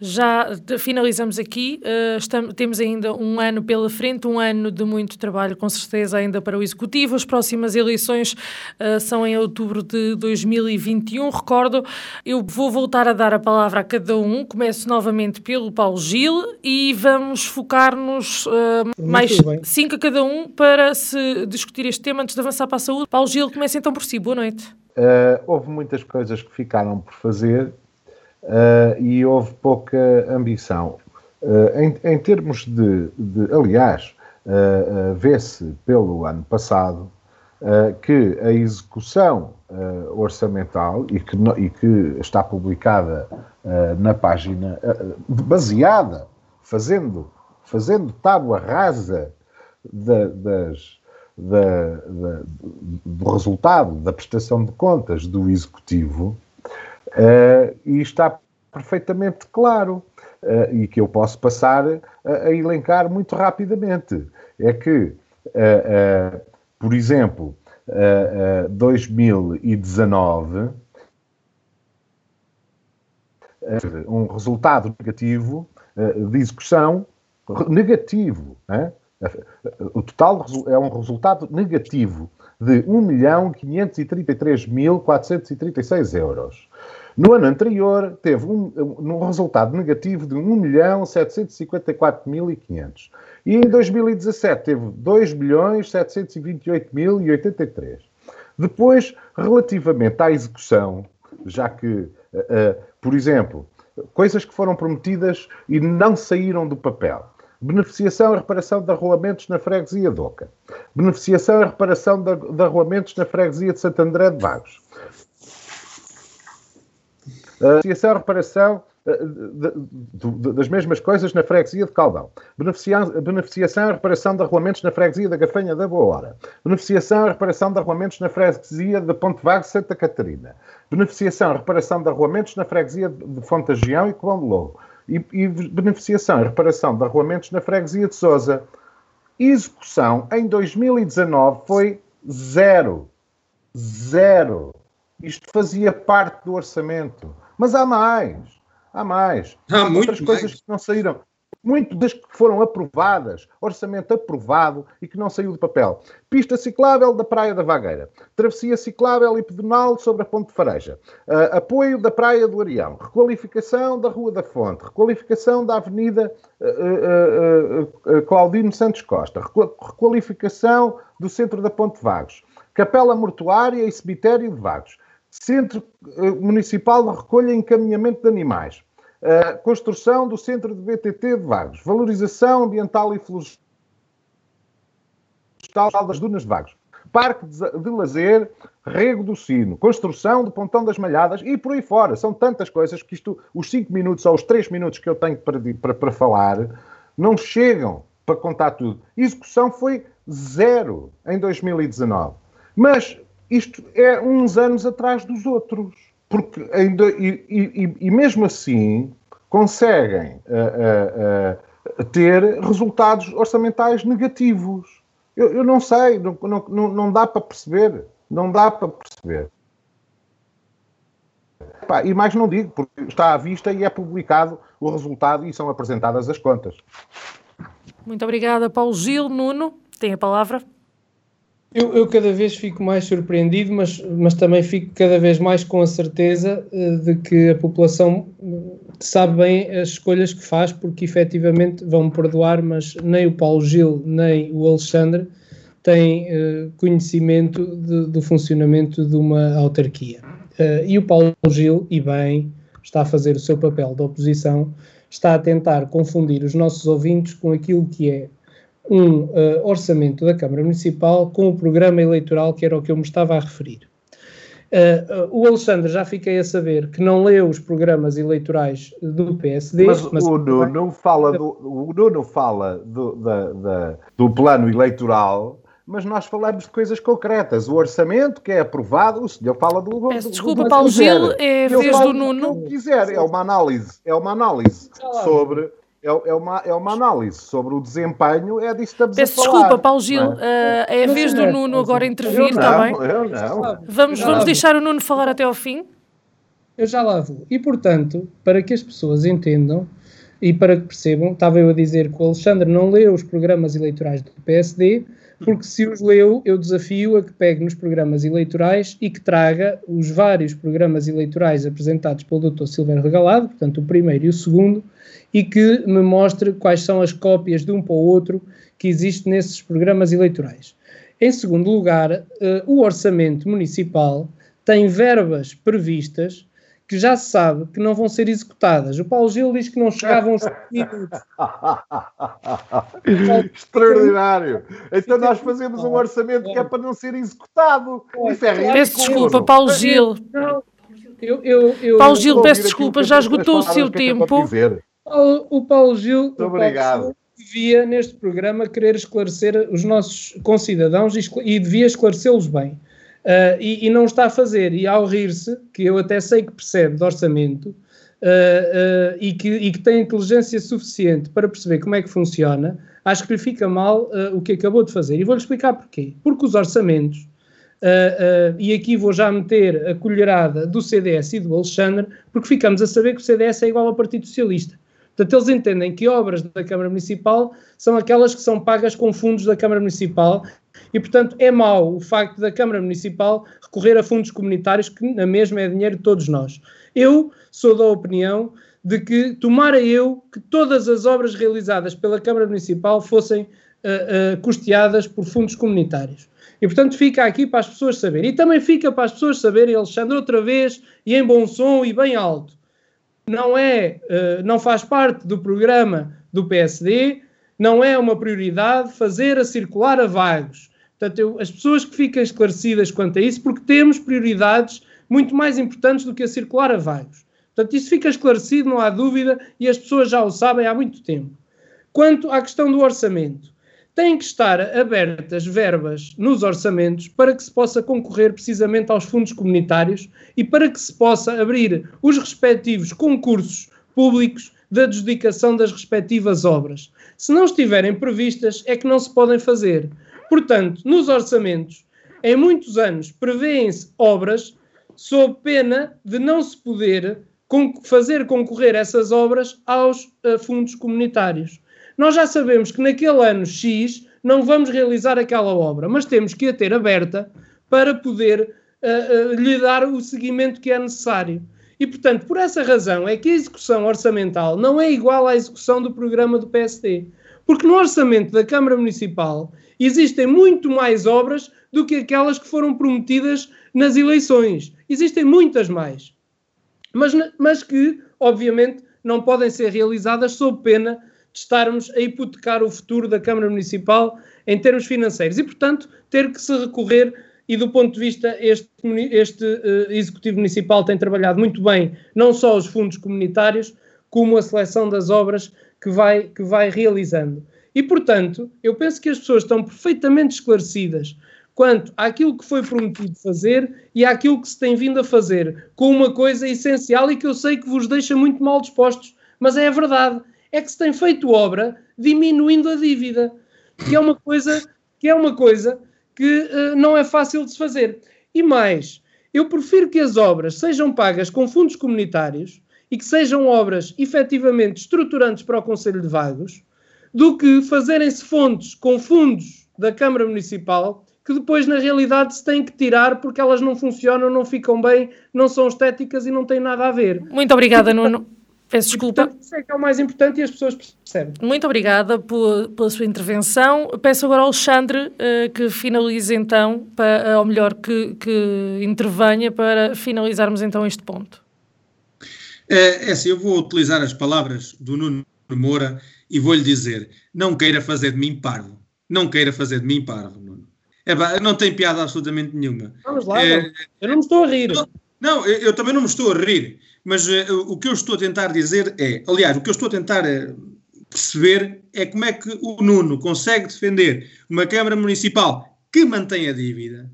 Speaker 2: Já finalizamos aqui. Uh, estamos, temos ainda um ano pela frente, um ano de muito trabalho, com certeza, ainda para o Executivo. As próximas eleições uh, são em outubro de 2021. Recordo, eu vou voltar a dar a palavra a cada um. Começo novamente pelo Paulo Gil e vamos focar-nos uh, mais cinco a cada um para se discutir este tema antes de avançar para a saúde. Paulo Gil, começa então por si. Boa noite.
Speaker 3: houve muitas coisas que ficaram por fazer uh, e houve pouca ambição. Uh, em, em, termos de, de aliás, uh, vê-se pelo ano passado que a execução orçamental e que, e que, está publicada na página, baseada, fazendo, fazendo tábua rasa da, das, da, da, do resultado da prestação de contas do Executivo, Uh, e está perfeitamente claro. Uh, e que eu posso passar a, a, elencar muito rapidamente. É que, uh, por exemplo, 2019, um resultado negativo de execução negativo. Né? O total é um resultado negativo de 1.533.436 euros. No ano anterior, teve um, um resultado negativo de 1.754.500. E em 2017 teve 2.728.083. Depois, relativamente à execução, já que, uh, uh, por exemplo, coisas que foram prometidas e não saíram do papel. Beneficiação e reparação de arruamentos na freguesia de Oca. Beneficiação e reparação de, de arruamentos na freguesia de Santo André de Vagos. Beneficiação e reparação eh, das mesmas coisas na freguesia de Caldão. Beneficiação e reparação de arruamentos na freguesia da Gafanha da Boa Hora. Beneficiação e reparação de arruamentos na freguesia de Ponte Vago Santa Catarina. Beneficiação e reparação de arruamentos na freguesia de Fontagião e Colombo Lobo e, e beneficiação e reparação de arruamentos na freguesia de Sousa. Execução em 2019 foi zero. Zero. Isto fazia parte do orçamento. Mas há mais. Há mais.
Speaker 5: Há
Speaker 3: outras
Speaker 5: coisas
Speaker 3: mais. que não saíram muito das que foram aprovadas, orçamento aprovado e que não saiu do papel. Pista ciclável da Praia da Vagueira, travessia ciclável e pedonal sobre a Ponte de Fareja, uh, apoio da Praia do Arião, requalificação da Rua da Fonte, requalificação da Avenida uh, uh, Claudino Santos Costa, requalificação do centro da Ponte de Vagos, capela mortuária e cemitério de Vagos, Centro Municipal de Recolha e Encaminhamento de Animais, Uh, construção do centro de BTT de Vagos. Valorização ambiental e florestal das dunas de Vagos. Parque de, de lazer, rego do sino, construção do pontão das malhadas e por aí fora. São tantas coisas que isto, os 5 minutos ou os 3 minutos que eu tenho para, para, para falar, não chegam para contar tudo. Execução foi zero em 2019. Mas isto é uns anos atrás dos outros porque ainda, e, e, e mesmo assim conseguem uh, uh, uh, ter resultados orçamentais negativos. Eu, eu não sei, não, não, não dá para perceber. Não dá para perceber. E mais não digo, porque está à vista e é publicado o resultado e são apresentadas as contas.
Speaker 2: Muito obrigada, Paulo Gil. Nuno, tem a palavra.
Speaker 4: Eu, eu, cada vez fico mais surpreendido, mas, mas também fico cada vez mais com a certeza uh, de que a população sabe bem as escolhas que faz, porque efetivamente vão perdoar, mas nem o Paulo Gil nem o Alexandre têm uh, conhecimento de, do funcionamento de uma autarquia. Uh, e o Paulo Gil, e bem, está a fazer o seu papel de oposição, está a tentar confundir os nossos ouvintes com aquilo que é um uh, orçamento da Câmara Municipal com o programa eleitoral que era o que eu me estava a referir. Uh, uh, o Alexandre já fiquei a saber que não leu os programas eleitorais do PSD.
Speaker 3: Mas, mas o Nuno fala do, o Nuno fala do, da, da, do plano eleitoral mas nós falamos de coisas concretas. O orçamento que é aprovado, o senhor fala do.
Speaker 2: Peço desculpa, do, Paulo Gil, é vez do Nuno.
Speaker 3: Quiser, é uma análise, é uma análise sobre. É, é, uma, é uma análise sobre o desempenho, é disso que estamos
Speaker 2: Peço
Speaker 3: a
Speaker 2: falar. desculpa, Paulo Gil, é, uh, é a vez do Nuno agora intervir, está bem?
Speaker 3: Eu não.
Speaker 2: Vamos, vamos deixar o Nuno falar até ao fim?
Speaker 4: Eu já lá vou. E, portanto, para que as pessoas entendam e para que percebam, estava eu a dizer que o Alexandre não leu os programas eleitorais do PSD, porque se os leu, eu desafio a que pegue nos programas eleitorais e que traga os vários programas eleitorais apresentados pelo Dr. Silvério Regalado, portanto o primeiro e o segundo, e que me mostre quais são as cópias de um para o outro que existe nesses programas eleitorais. Em segundo lugar, uh, o orçamento municipal tem verbas previstas que já se sabe que não vão ser executadas. O Paulo Gil diz que não chegavam aos minutos. (laughs)
Speaker 3: Extraordinário! Então nós fazemos um orçamento que é para não ser executado. Isso é ridículo.
Speaker 2: Peço desculpa, Paulo Gil.
Speaker 4: Eu, eu, eu,
Speaker 2: Paulo Gil, peço desculpa, já esgotou o seu tempo.
Speaker 4: O Paulo Gil, Muito obrigado. devia, neste programa, querer esclarecer os nossos concidadãos e devia esclarecê-los bem. Uh, e, e, não está a fazer. E ao rir-se, que eu até sei que percebe de orçamento uh, uh, e, que, e, que, tem inteligência suficiente para perceber como é que funciona, acho que lhe fica mal o que acabou de fazer. E vou-lhe explicar porquê. Porque os orçamentos, e aqui vou já meter a colherada do CDS e do Alexandre, porque ficamos a saber que o CDS é igual ao Partido Socialista. Portanto, eles entendem que obras da Câmara Municipal são aquelas que são pagas com fundos da Câmara Municipal e, portanto, é mau o facto da Câmara Municipal recorrer a fundos comunitários, que na mesma é dinheiro de todos nós. Eu sou da opinião de que tomara eu que todas as obras realizadas pela Câmara Municipal fossem uh, uh, custeadas por fundos comunitários. E, portanto, fica aqui para as pessoas saberem. E também fica para as pessoas saberem, Alexandre, outra vez, e em bom som e bem alto. Não é, uh, não faz parte do programa do PSD, não é uma prioridade fazer a circular a vagos. Portanto, eu, as pessoas que ficam esclarecidas quanto a isso, porque temos prioridades muito mais importantes do que a circular a vagos. Portanto, isso fica esclarecido, não há dúvida, e as pessoas já o sabem há muito tempo. Quanto à questão do orçamento, têm que estar abertas verbas nos orçamentos para que se possa concorrer precisamente aos fundos comunitários e para que se possa abrir os respectivos concursos públicos da adjudicação das respectivas obras. Se não estiverem previstas, é que não se podem fazer. Portanto, nos orçamentos, em muitos anos, prevêem-se obras sob pena de não se poder fazer concorrer essas obras aos uh, fundos comunitários. Nós já sabemos que naquele ano X não vamos realizar aquela obra, mas temos que a ter aberta para poder uh, uh, lhe dar o seguimento que é necessário. E, portanto, por essa razão é que a execução orçamental não é igual à execução do programa do PSD. Porque no orçamento da Câmara Municipal existem muito mais obras do que aquelas que foram prometidas nas eleições. Existem muitas mais. Mas, mas que, obviamente, não podem ser realizadas sob pena estarmos a hipotecar o futuro da Câmara Municipal em termos financeiros. E, portanto, ter que se recorrer, e do ponto de vista, este, este uh, Executivo Municipal tem trabalhado muito bem, não só os fundos comunitários, como a seleção das obras que vai, que vai realizando. E, portanto, eu penso que as pessoas estão perfeitamente esclarecidas quanto àquilo que foi prometido fazer e àquilo que se tem vindo a fazer, com uma coisa essencial e que eu sei que vos deixa muito mal dispostos, mas é a verdade, é que se tem feito obra diminuindo a dívida, que é uma coisa que é uma coisa que uh, não é fácil de se fazer. E mais, eu prefiro que as obras sejam pagas com fundos comunitários e que sejam obras efetivamente estruturantes para o Conselho de Vagos, do que fazerem-se fontes com fundos da Câmara Municipal que depois, na realidade, se têm que tirar porque elas não funcionam, não ficam bem, não são estéticas e não têm nada a ver.
Speaker 2: Muito obrigada, Nuno. Peço desculpa.
Speaker 4: Portanto, isso é que é o mais importante e as pessoas percebem.
Speaker 2: Muito obrigada por, pela sua intervenção. Peço agora ao Alexandre uh, que finalize então, para, ou melhor, que, que intervenha para finalizarmos então este ponto.
Speaker 5: É, é assim, eu vou utilizar as palavras do Nuno Moura e vou-lhe dizer: não queira fazer de mim parvo. Não queira fazer de mim parvo, Nuno. É, não tem piada absolutamente nenhuma.
Speaker 4: Vamos lá, é, eu não me estou a rir.
Speaker 5: Não, não eu, eu, também não me estou a rir, mas uh, o que eu estou a tentar dizer é, aliás, o que eu estou a tentar uh, perceber é como é que o Nuno consegue defender uma Câmara Municipal que mantém a dívida,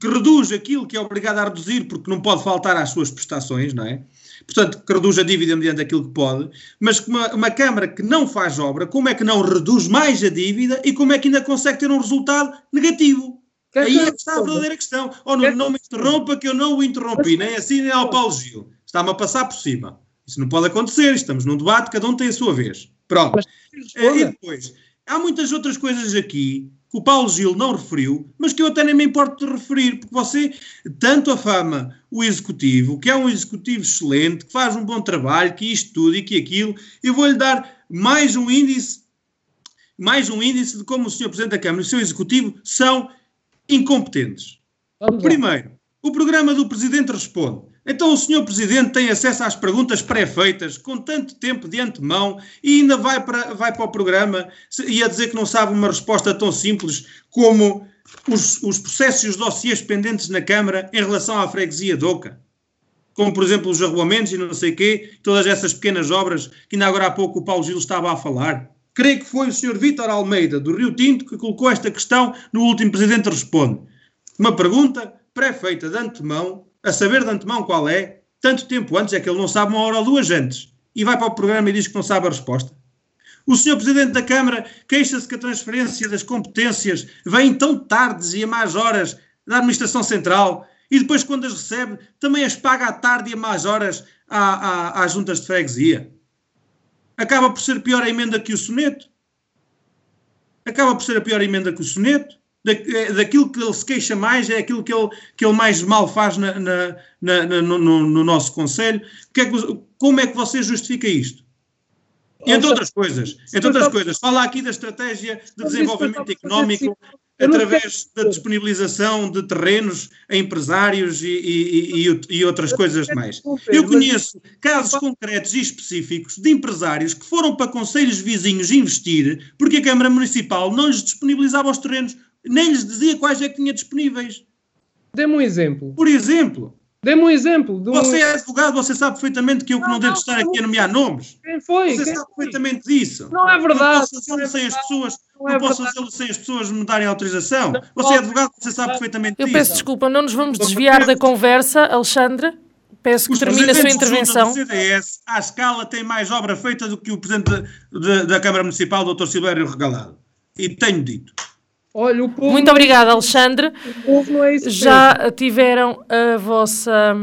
Speaker 5: que reduz aquilo que é obrigado a reduzir porque não pode faltar às suas prestações, não é? portanto, que reduz a dívida mediante aquilo que pode, mas uma, uma Câmara que não faz obra, como é que não reduz mais a dívida e como é que ainda consegue ter um resultado negativo? Aí é que está a verdadeira questão. Oh, não, não me interrompa que eu não o interrompi, nem assim nem ao Paulo Gil. Está-me a passar por cima. Isso não pode acontecer, estamos num debate, cada um tem a sua vez. Pronto. Eh, e depois, há muitas outras coisas aqui que o Paulo Gil não referiu, mas que eu até nem me importo de referir, porque você tanto afama o executivo, que é um executivo excelente, que faz um bom trabalho, que isto tudo e que aquilo, eu vou-lhe dar mais um índice, mais um índice de como o Sr. Presidente da Câmara e o seu executivo são incompetentes. Primeiro, o programa do Presidente responde. Então o senhor Presidente tem acesso às perguntas pré-feitas com tanto tempo de antemão e ainda vai para, vai para o programa e a dizer que não sabe uma resposta tão simples como os, os processos e os dossiês pendentes na Câmara em relação à freguesia de Oca. Como, por exemplo, os arruamentos e não sei quê, todas essas pequenas obras que ainda agora há pouco o Paulo Gil estava a falar. Creio que foi o senhor Vítor Almeida, do Rio Tinto, que colocou esta questão no último Presidente Responde. Uma pergunta pré-feita de antemão a saber de antemão qual é, tanto tempo antes, é que ele não sabe uma hora ou duas antes, e vai para o programa e diz que não sabe a resposta. O senhor Presidente da Câmara queixa-se que a transferência das competências vem tão tardes e a mais horas da Administração Central e depois, quando as recebe, também as paga à tarde e a mais horas à, à, às juntas de freguesia. Acaba por ser pior a emenda que o soneto. Acaba por ser a pior emenda que o soneto da, é, daquilo que ele se queixa mais, é aquilo que ele, que ele mais mal faz na, na, na, no, no, nosso Conselho. Que é que, como é que você justifica isto? Entre outras coisas, entre outras coisas, fala aqui da estratégia de desenvolvimento económico através da disponibilização de terrenos a empresários e, e, e, e, outras coisas mais. Eu conheço casos concretos e específicos de empresários que foram para conselhos vizinhos investir porque a Câmara Municipal não lhes disponibilizava os terrenos nem lhes dizia quais é que tinha disponíveis.
Speaker 4: Dê-me um exemplo.
Speaker 5: Por exemplo.
Speaker 4: Dê-me um exemplo.
Speaker 5: Um... Você é advogado, você sabe perfeitamente que eu que não, não devo estar aqui a nomear nomes.
Speaker 4: Quem foi?
Speaker 5: Você
Speaker 4: Quem
Speaker 5: sabe foi? perfeitamente disso.
Speaker 4: Não é verdade.
Speaker 5: Não posso fazê-lo sem as pessoas. Não, não posso fazê-lo sem as pessoas me darem autorização. Não, você é advogado, você sabe perfeitamente
Speaker 2: eu
Speaker 5: disso.
Speaker 2: Eu peço desculpa, não nos vamos desviar da conversa, Alexandre. Peço que termine a sua intervenção.
Speaker 5: O CDS, à escala, tem mais obra feita do que o Presidente da Câmara Municipal, Dr. Silvério Regalado. E tenho dito.
Speaker 4: Olha, o povo
Speaker 2: Muito obrigada, Alexandre.
Speaker 4: O povo não é isso
Speaker 2: Já mesmo. tiveram a vossa,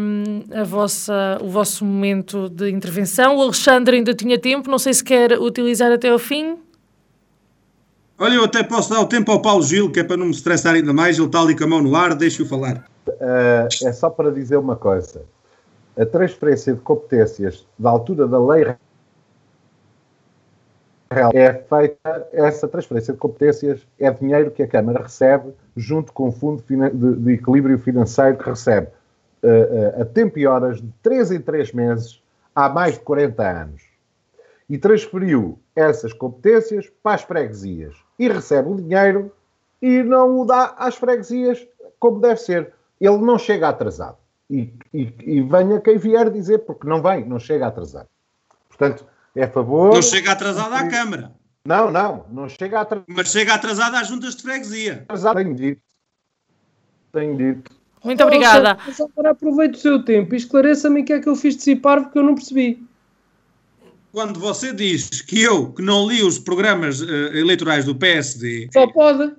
Speaker 2: a vossa, o vosso momento de intervenção. O Alexandre ainda tinha tempo, não sei se quer utilizar até ao fim.
Speaker 5: Olha, eu até posso dar o tempo ao Paulo Gil, que é para não me estressar ainda mais. Ele está ali com a mão no ar, deixe-o falar.
Speaker 3: Uh, é só para dizer uma coisa. A transferência de competências da altura da lei é feita essa transferência de competências, é dinheiro que a Câmara recebe junto com o Fundo de, de Equilíbrio Financeiro que recebe uh, uh, a tempo e horas de 3 em 3 meses há mais de 40 anos. E transferiu essas competências para as freguesias e recebe o dinheiro e não o dá às freguesias como deve ser. Ele não chega atrasado. E, e, e venha quem vier dizer, porque não vem, não chega atrasado. Portanto, é a favor.
Speaker 5: Não chega atrasada à Câmara.
Speaker 3: Não, não, não chega atrasada.
Speaker 5: Mas chega atrasada às juntas de freguesia.
Speaker 3: Atrasada, tenho dito. Tenho dito.
Speaker 2: Muito obrigada.
Speaker 4: Mas agora aproveite o seu tempo e esclareça-me o que é que eu fiz de cipar porque eu não percebi.
Speaker 5: Quando você diz que eu, que não li os programas uh, eleitorais do PSD.
Speaker 4: Só pode.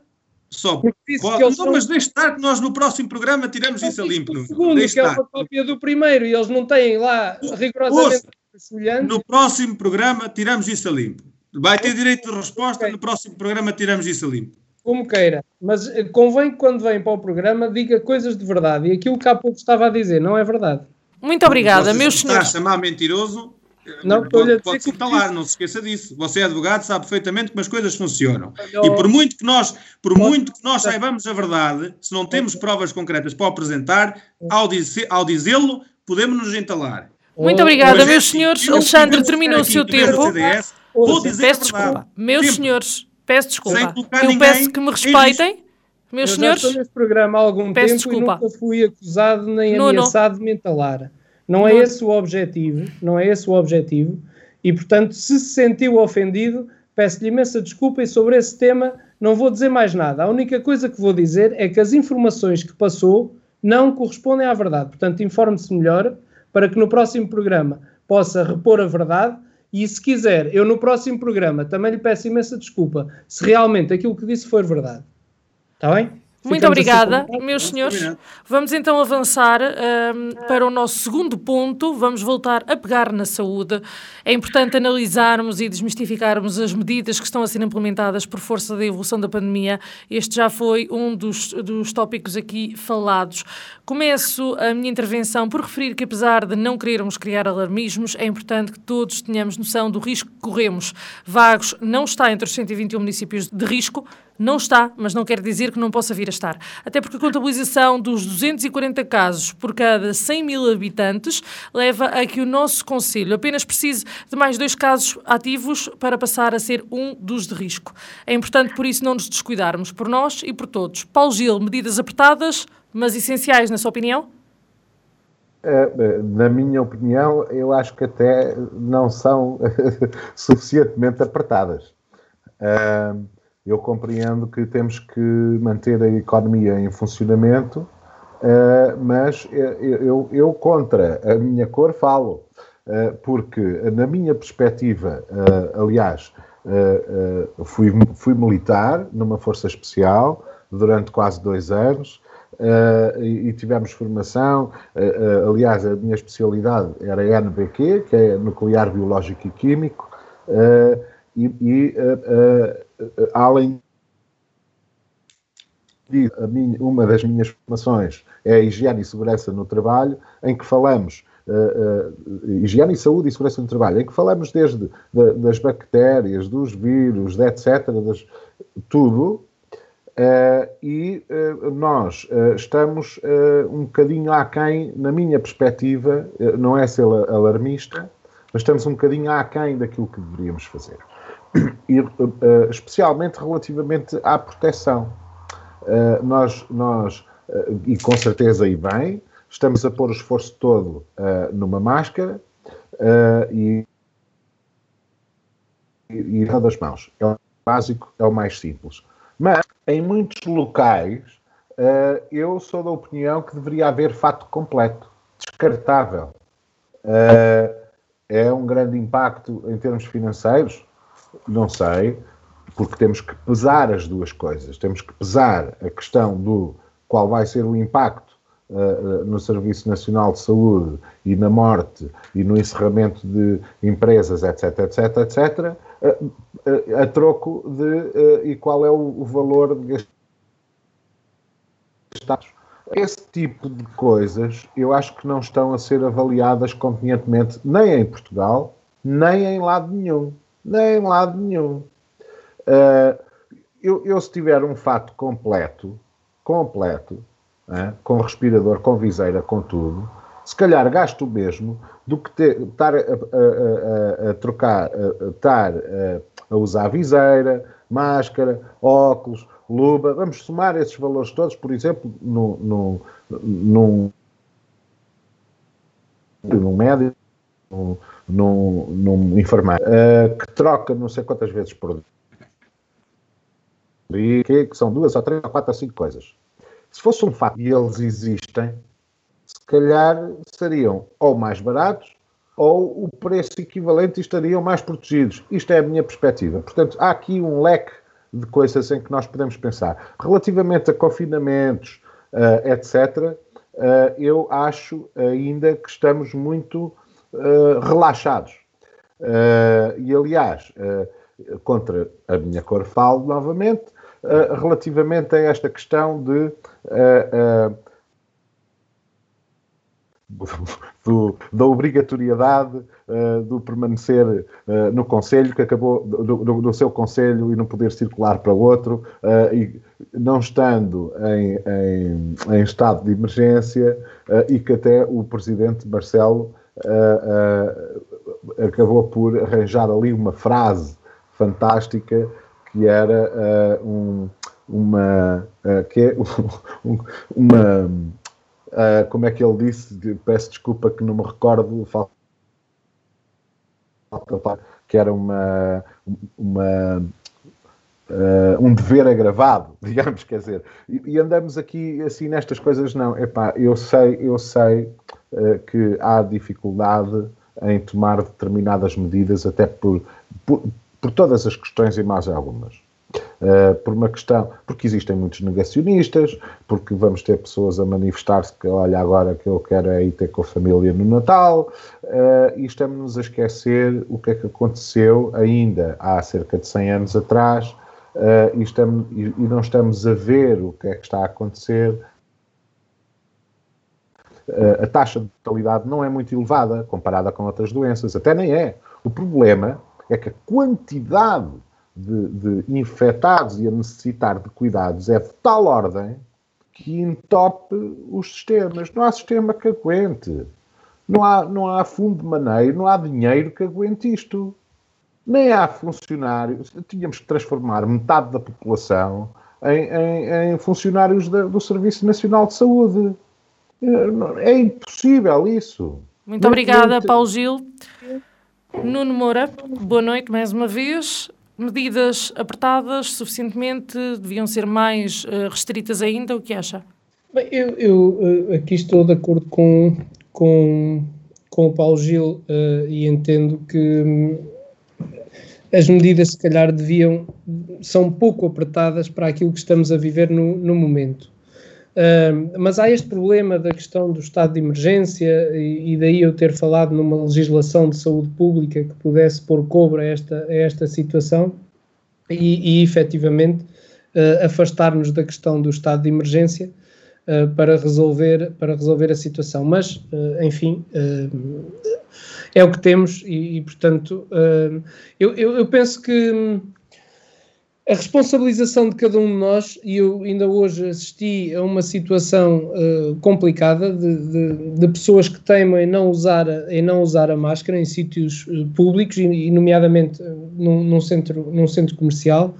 Speaker 5: Só pode, não, são... mas deixe estar que nós no próximo programa tiramos isso a limpo.
Speaker 4: O segundo, que estar. é uma cópia do primeiro, e eles não têm lá rigorosamente
Speaker 5: semelhante. No próximo programa tiramos isso a limpo. Vai ter direito de resposta, okay. no próximo programa tiramos isso a limpo.
Speaker 4: Como queira, mas eh, convém que quando vem para o programa diga coisas de verdade. E aquilo que há pouco estava a dizer não é verdade.
Speaker 2: Muito obrigada, meus senhores.
Speaker 5: Está a chamar mentiroso, não, pode, pode se calar, não se esqueça disso. Você é advogado, sabe perfeitamente como as coisas funcionam. E por muito que nós, por muito que nós saibamos a verdade, se não temos provas concretas para apresentar, ao, ao dizê-lo, podemos nos entalar.
Speaker 2: Muito obrigada, é meus senhores. Alexandre terminou o seu tempo.
Speaker 5: CDS, vou dizer
Speaker 2: peço desculpa. Meus Sempre. senhores, peço desculpa. Eu peço que me respeitem. Meus eu senhores,
Speaker 4: estou neste programa há algum peço tempo desculpa. e nunca fui acusado nem ameaçado de me entalar. Não é esse o objetivo, não é esse o objetivo. E, portanto, se se sentiu ofendido, peço-lhe imensa desculpa e sobre esse tema não vou dizer mais nada. A única coisa que vou dizer é que as informações que passou não correspondem à verdade. Portanto, informe-se melhor para que no próximo programa possa repor a verdade e se quiser, eu no próximo programa também lhe peço imensa desculpa se realmente aquilo que disse for verdade. Está bem?
Speaker 2: Muito obrigada, meus senhores. Vamos então avançar um, para o nosso segundo ponto. Vamos voltar a pegar na saúde. É importante analisarmos e desmistificarmos as medidas que estão a ser implementadas por força da evolução da pandemia. Este já foi um dos, dos tópicos aqui falados. Começo a minha intervenção por referir que, apesar de não querermos criar alarmismos, é importante que todos tenhamos noção do risco que corremos. Vagos não está entre os 121 municípios de risco, não está, mas não quer dizer que não possa vir a estar. Até porque a contabilização dos 240 casos por cada 100 mil habitantes leva a que o nosso Conselho apenas precise de mais dois casos ativos para passar a ser um dos de risco. É importante, por isso, não nos descuidarmos por nós e por todos. Paulo Gil, medidas apertadas, mas essenciais, na sua opinião?
Speaker 3: É, é, na minha opinião, eu acho que até não são (laughs) suficientemente apertadas. Uh, eu compreendo que temos que manter a economia em funcionamento, uh, mas eu, eu, eu, contra a minha cor falo, uh, porque na minha perspectiva, aliás, fui, fui militar numa força especial durante quase dois anos. Uh, e, e, tivemos formação. Uh, uh, aliás, a minha especialidade era NBQ, que é Nuclear Biológico e Químico, e, e além disso, minha, uma das minhas formações é a higiene e segurança no trabalho, em que falamos Uh, uh, higiene e saúde e segurança no trabalho, em que falamos desde das bactérias, dos vírus, etc., das, tudo, uh, e nós estamos um bocadinho aquém, na minha perspectiva, não é ser alarmista, mas estamos um bocadinho aquém daquilo que deveríamos fazer e, uh, especialmente relativamente à proteção. Uh, nós, nós uh, e com certeza e bem, estamos a pôr o esforço todo numa máscara e, e, e das mãos. É o básico, é o mais simples. Mas, em muitos locais, eu sou da opinião que deveria haver fato completo, descartável. é um grande impacto em termos financeiros? Não sei, porque temos que pesar as duas coisas. Temos que pesar a questão do qual vai ser o impacto uh, no Serviço Nacional de Saúde e na morte e no encerramento de empresas, etc, etc, etc, uh, uh, a troco de e qual é o, o valor gastados. Esse tipo de coisas eu acho que não estão a ser avaliadas convenientemente nem em Portugal, nem em lado nenhum nem em lado nenhum. Uh, eu, eu, se tiver um fato completo, completo, né, com respirador, com viseira, com tudo, se calhar gasto o mesmo do que ter, estar a, a, a, a trocar, estar a, usar viseira, máscara, óculos, luva. Vamos somar esses valores todos, por exemplo, num, num, num, num médico, num, num enfermeiro uh, que troca não sei quantas vezes por dia, que, são duas ou três ou quatro ou cinco coisas. Se fosse um fato e eles existem, se calhar seriam ou mais baratos ou o preço equivalente estariam mais protegidos. Isto é a minha perspectiva. Portanto, há aqui um leque de coisas em que nós podemos pensar. Relativamente a confinamentos, uh, etc., uh, eu acho ainda que estamos muito uh, relaxados. e, aliás, contra a minha cor falo novamente, relativamente a esta questão de (laughs) do, da obrigatoriedade uh, do permanecer uh, no Conselho, que acabou do, seu Conselho e não poder circular para outro, uh, e não estando em, em, em estado de emergência, e que até o Presidente Marcelo acabou por arranjar ali uma frase fantástica que era um, uma, que é (laughs) um, uma Uh, como é que ele disse? Peço desculpa que não me recordo. Falta, que era uma, uma uh, um dever agravado, (laughs) digamos, quer dizer. E, e, andamos aqui assim nestas coisas, não. Epá, eu sei, eu sei uh, que há dificuldade em tomar determinadas medidas, até por, por, por todas as questões e mais algumas. Uh, por uma questão, porque existem muitos negacionistas, porque vamos ter pessoas a manifestar-se que, olha, agora que eu quero é ir ter com a família no Natal, uh, e estamos-nos a esquecer o que é que aconteceu ainda há cerca de 100 anos atrás, uh, e, estamos, e, e não estamos a ver o que é que está a acontecer a taxa de mortalidade não é muito elevada comparada com outras doenças, até nem é. O problema é que a quantidade de, de infectados e a necessitar de cuidados é de tal ordem que entope os sistemas. Não há sistema que aguente. Não há, não há fundo de maneiro, não há dinheiro que aguente isto. Nem há funcionários. Tínhamos que transformar metade da população em, em, em funcionários da, do Serviço Nacional de Saúde. É, impossível isso.
Speaker 2: Muito obrigada, Paulo Gil. Nuno Moura, boa noite mais uma vez medidas apertadas suficientemente, deviam ser mais uh, restritas ainda, o que acha?
Speaker 4: Bem, eu, eu uh, aqui estou de acordo com, com, com o Paulo Gil uh, e entendo que um, as medidas se calhar deviam, são pouco apertadas para aquilo que estamos a viver no, no momento. Mas há este problema da questão do estado de emergência, e, e, daí eu ter falado numa legislação de saúde pública que pudesse pôr cobra a esta, a esta situação e, e efetivamente uh, afastar-nos da questão do estado de emergência uh, para, resolver, para resolver a situação. Mas, enfim, é o que temos e, e portanto, eu, eu, eu penso que a responsabilização de cada um de nós, e eu ainda hoje assisti a uma situação uh, complicada de, de, de, pessoas que teimam em não usar, em não usar a máscara em sítios uh, públicos, e, e nomeadamente uh, num, num, centro, num centro comercial,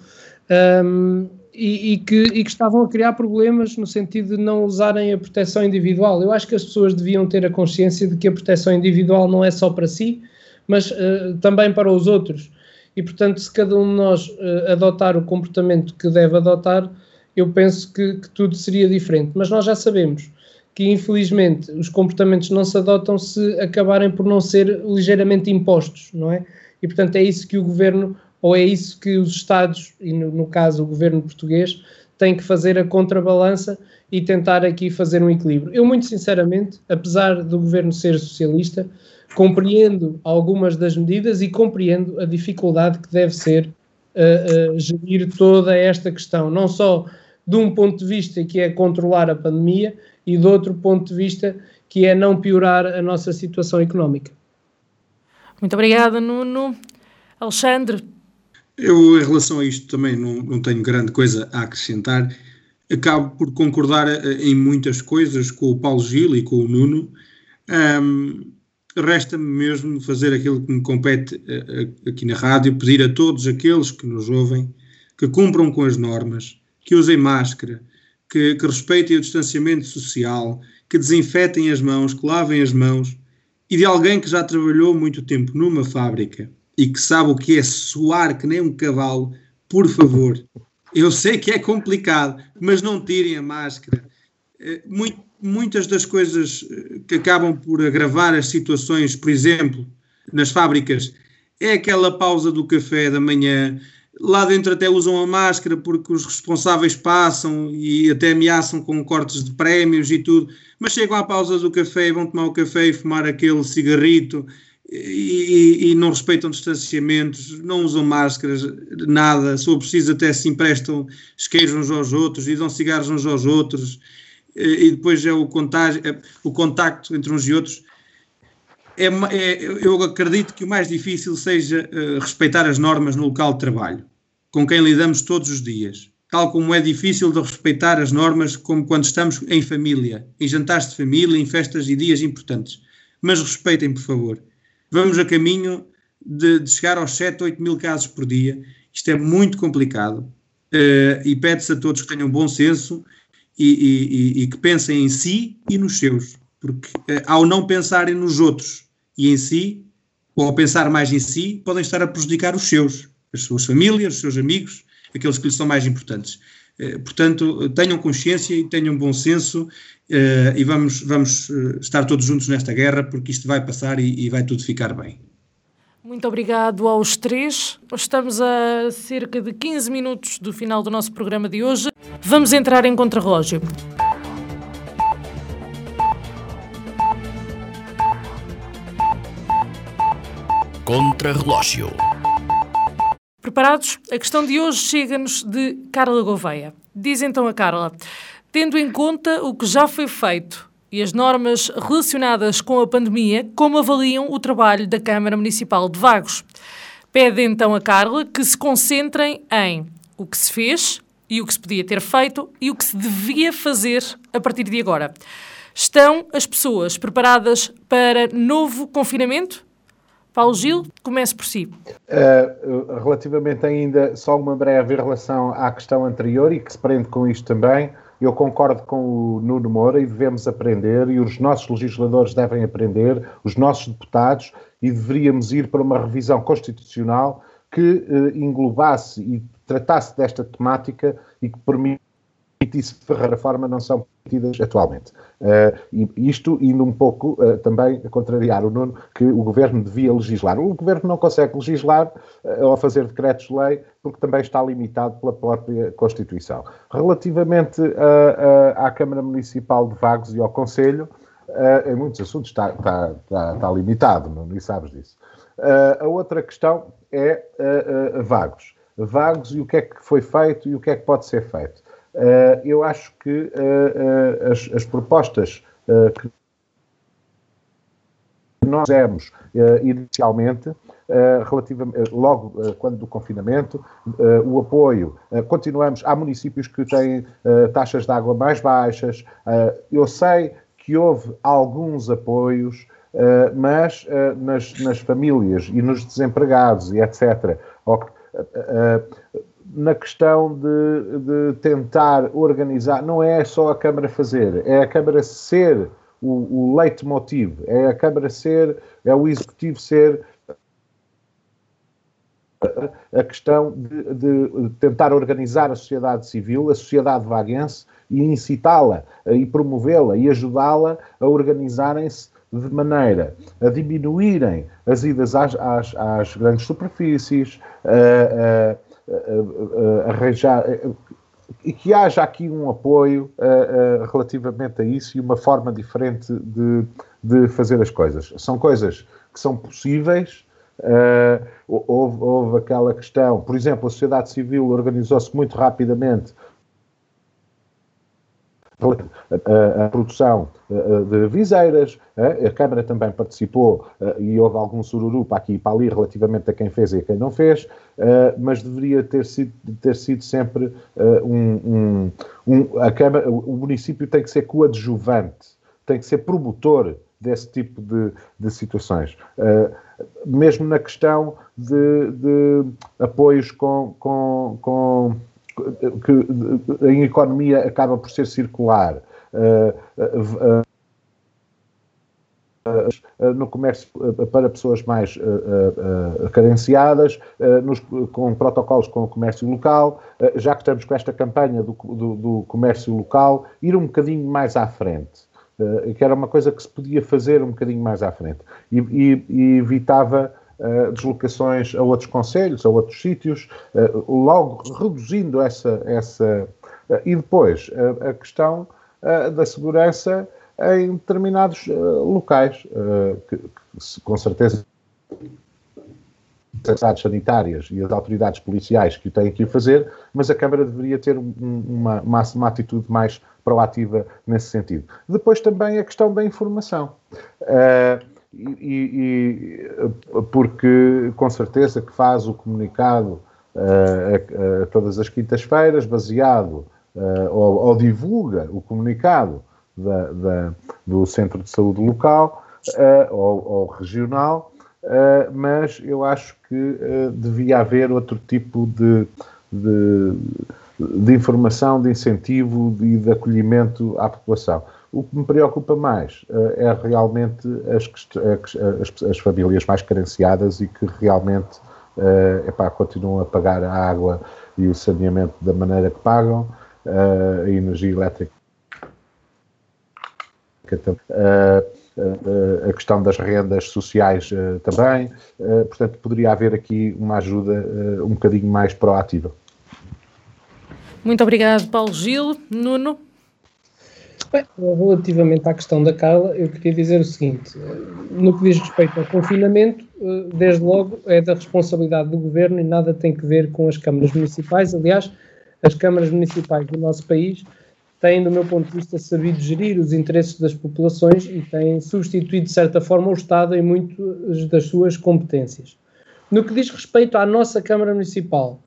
Speaker 4: um, e, e, que, e que estavam a criar problemas no sentido de não usarem a proteção individual. Eu acho que as pessoas deviam ter a consciência de que a proteção individual não é só para si, mas também para os outros e, portanto, se cada um de nós uh, adotar o comportamento que deve adotar, eu penso que, que, tudo seria diferente. Mas nós já sabemos que, infelizmente, os comportamentos não se adotam se acabarem por não ser ligeiramente impostos, não é? E, portanto, é isso que o governo, ou é isso que os Estados, e no, no caso o governo português, tem que fazer a contrabalança e tentar aqui fazer um equilíbrio. Eu, muito sinceramente, apesar do governo ser socialista, compreendo algumas das medidas e compreendo a dificuldade que deve ser uh, uh, gerir toda esta questão, não só de um ponto de vista que é controlar a pandemia e de outro ponto de vista que é não piorar a nossa situação económica.
Speaker 2: Muito obrigada, Nuno. Alexandre.
Speaker 5: Eu, em relação a isto, também não, não tenho grande coisa a acrescentar. Acabo por concordar eh, em muitas coisas com o Paulo Gil e com o Nuno. Um, resta-me mesmo fazer aquilo que me compete eh, eh, aqui na rádio, pedir a todos aqueles que nos ouvem que cumpram com as normas, que usem máscara, que, que respeitem o distanciamento social, que desinfetem as mãos, que lavem as mãos e de alguém que já trabalhou muito tempo numa fábrica e que sabe o que é suar que nem um cavalo, por favor, eu sei que é complicado, mas não tirem a máscara. Eh, muito, muitas das coisas eh, que acabam por agravar as situações, por exemplo, nas fábricas, é aquela pausa do café da manhã, lá dentro até usam a máscara porque os responsáveis passam e até ameaçam com cortes de prémios e tudo, mas chegam à pausa do café vão tomar o café e fumar aquele cigarrito e, e, e não respeitam distanciamentos, não usam máscaras, nada, se for preciso até se emprestam isqueiros uns aos outros e dão cigarros uns aos outros e depois é o contágio, é o contacto entre uns e outros. É, é, eu acredito que o mais difícil seja uh, respeitar as normas no local de trabalho, com quem lidamos todos os dias. Tal como é difícil de respeitar as normas como quando estamos em família, em jantares de família, em festas e dias importantes. Mas respeitem, por favor. Vamos a caminho de, de chegar aos 7, 8 mil casos por dia. Isto é muito complicado uh, e pede-se a todos que tenham bom senso e, e, e, que pensem em si e nos seus. Porque uh, ao não pensarem nos outros e em si, ou ao pensar mais em si, podem estar a prejudicar os seus, as suas famílias, os seus amigos, aqueles que lhes são mais importantes. Uh, portanto, tenham consciência e tenham bom senso Uh, e vamos, vamos estar todos juntos nesta guerra, porque isto vai passar e, e, vai tudo ficar bem.
Speaker 2: Muito obrigado aos três. Estamos a cerca de 15 minutos do final do nosso programa de hoje. Vamos entrar em contrarrelógio.
Speaker 1: Contrarrelógio.
Speaker 2: Preparados? A questão de hoje chega-nos de Carla Gouveia. Diz então a Carla. Tendo em conta o que já foi feito e as normas relacionadas com a pandemia, como avaliam o trabalho da Câmara Municipal de Vagos? Pede então a Carla que se concentrem em o que se fez e o que se podia ter feito e o que se devia fazer a partir de agora. Estão as pessoas preparadas para novo confinamento? Paulo Gil, comece por si.
Speaker 3: Uh, relativamente ainda, só uma breve relação à questão anterior e que se prende com isto também. Eu concordo com o Nuno Moura e devemos aprender, e os nossos legisladores devem aprender, os nossos deputados, e deveríamos ir para uma revisão constitucional que eh, englobasse e tratasse desta temática e que permitisse que a reforma não são atualmente. Uh, isto indo um pouco uh, também a contrariar o Nuno, que o Governo devia legislar. O Governo não consegue legislar uh, ou fazer decretos-lei porque também está limitado pela própria Constituição. Relativamente à Câmara Municipal de Vagos e ao Conselho, em muitos assuntos está, está, está, está limitado, não, e sabes disso. a outra questão é Vagos. Vagos e o que é que foi feito e o que é que pode ser feito. Uh, eu acho que uh, uh, as, as, propostas que nós fizemos inicialmente, relativamente, logo quando do confinamento, o apoio, continuamos, há municípios que têm taxas de água mais baixas, eu sei que houve alguns apoios, mas nas, nas famílias e nos desempregados e etc., na questão de, de, tentar organizar, não é só a Câmara fazer, é a Câmara ser o, o leitmotiv, é a Câmara ser, é o Executivo ser a questão de, de, tentar organizar a sociedade civil, a sociedade vaguense, e incitá-la e promovê-la e ajudá-la a organizarem-se de maneira a diminuírem as idas às, às, às grandes superfícies, a, arranjar e que haja aqui um apoio uh, uh, relativamente a isso e uma forma diferente de, de, fazer as coisas. São coisas que são possíveis. Uh, houve, houve, aquela questão, por exemplo, a sociedade civil organizou-se muito rapidamente a, a, produção de viseiras, a Câmara também participou e houve algum sururu para aqui e para ali relativamente a quem fez e a quem não fez, mas deveria ter sido, ter sido sempre um, um, um a Câmara, o município tem que ser coadjuvante, tem que ser promotor desse tipo de, de situações. mesmo na questão de, de apoios com, com, com que a economia acaba por ser circular. Uh, uh, no comércio para pessoas mais carenciadas, nos, com protocolos com o comércio local, já que estamos com esta campanha do, do, do comércio local, ir um bocadinho mais à frente. que era uma coisa que se podia fazer um bocadinho mais à frente. E, e, e evitava deslocações a outros conselhos, a outros sítios, uh, logo reduzindo essa. essa uh, e depois a questão da segurança em determinados locais, que, que, com certeza as autoridades sanitárias e as autoridades policiais que o têm que fazer, mas a Câmara deveria ter uma, uma, uma, atitude mais proativa nesse sentido. Depois também a questão da informação. Uh, e, e, porque com certeza que faz o comunicado uh, a, a, todas as quintas-feiras, baseado uh, ou, ou, divulga o comunicado da, da, do centro de saúde local uh, ou, ou, regional, mas eu acho que devia haver outro tipo de, de, de informação, de incentivo e de, de acolhimento à população. O que me preocupa mais uh, é realmente as, as, as, famílias mais carenciadas e que realmente uh, epá, continuam a pagar a água e o saneamento da maneira que pagam, uh, a energia elétrica. A questão das rendas sociais também. Portanto, poderia haver aqui uma ajuda um bocadinho mais proativa.
Speaker 2: Muito obrigado, Paulo Gil. Nuno?
Speaker 4: Bem, relativamente à questão da Carla, eu queria dizer o seguinte: no que diz respeito ao confinamento, eh, desde logo é da responsabilidade do governo e nada tem que ver com as câmaras municipais. Aliás, as câmaras municipais do nosso país têm, do meu ponto de vista, sabido gerir os interesses das populações e têm substituído, de certa forma, o Estado em muitas das suas competências. No que diz respeito à nossa Câmara Municipal,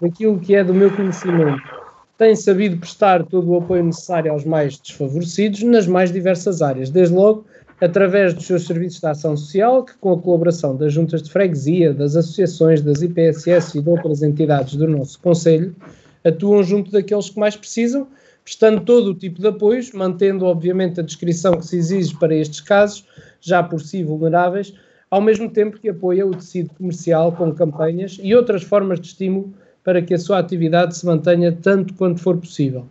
Speaker 4: daquilo que é do meu conhecimento, tem sabido prestar todo o apoio necessário aos mais desfavorecidos nas mais diversas áreas, desde logo através dos seus serviços de ação social, que com a colaboração das juntas de freguesia, das associações, das IPSS e de outras entidades do nosso Conselho, atuam junto daqueles que mais precisam, prestando todo o tipo de apoios, mantendo obviamente a descrição que se exige para estes casos, já por si vulneráveis, ao mesmo tempo que apoia o tecido comercial com campanhas e outras formas de estímulo para que a sua atividade se mantenha tanto quanto for possível.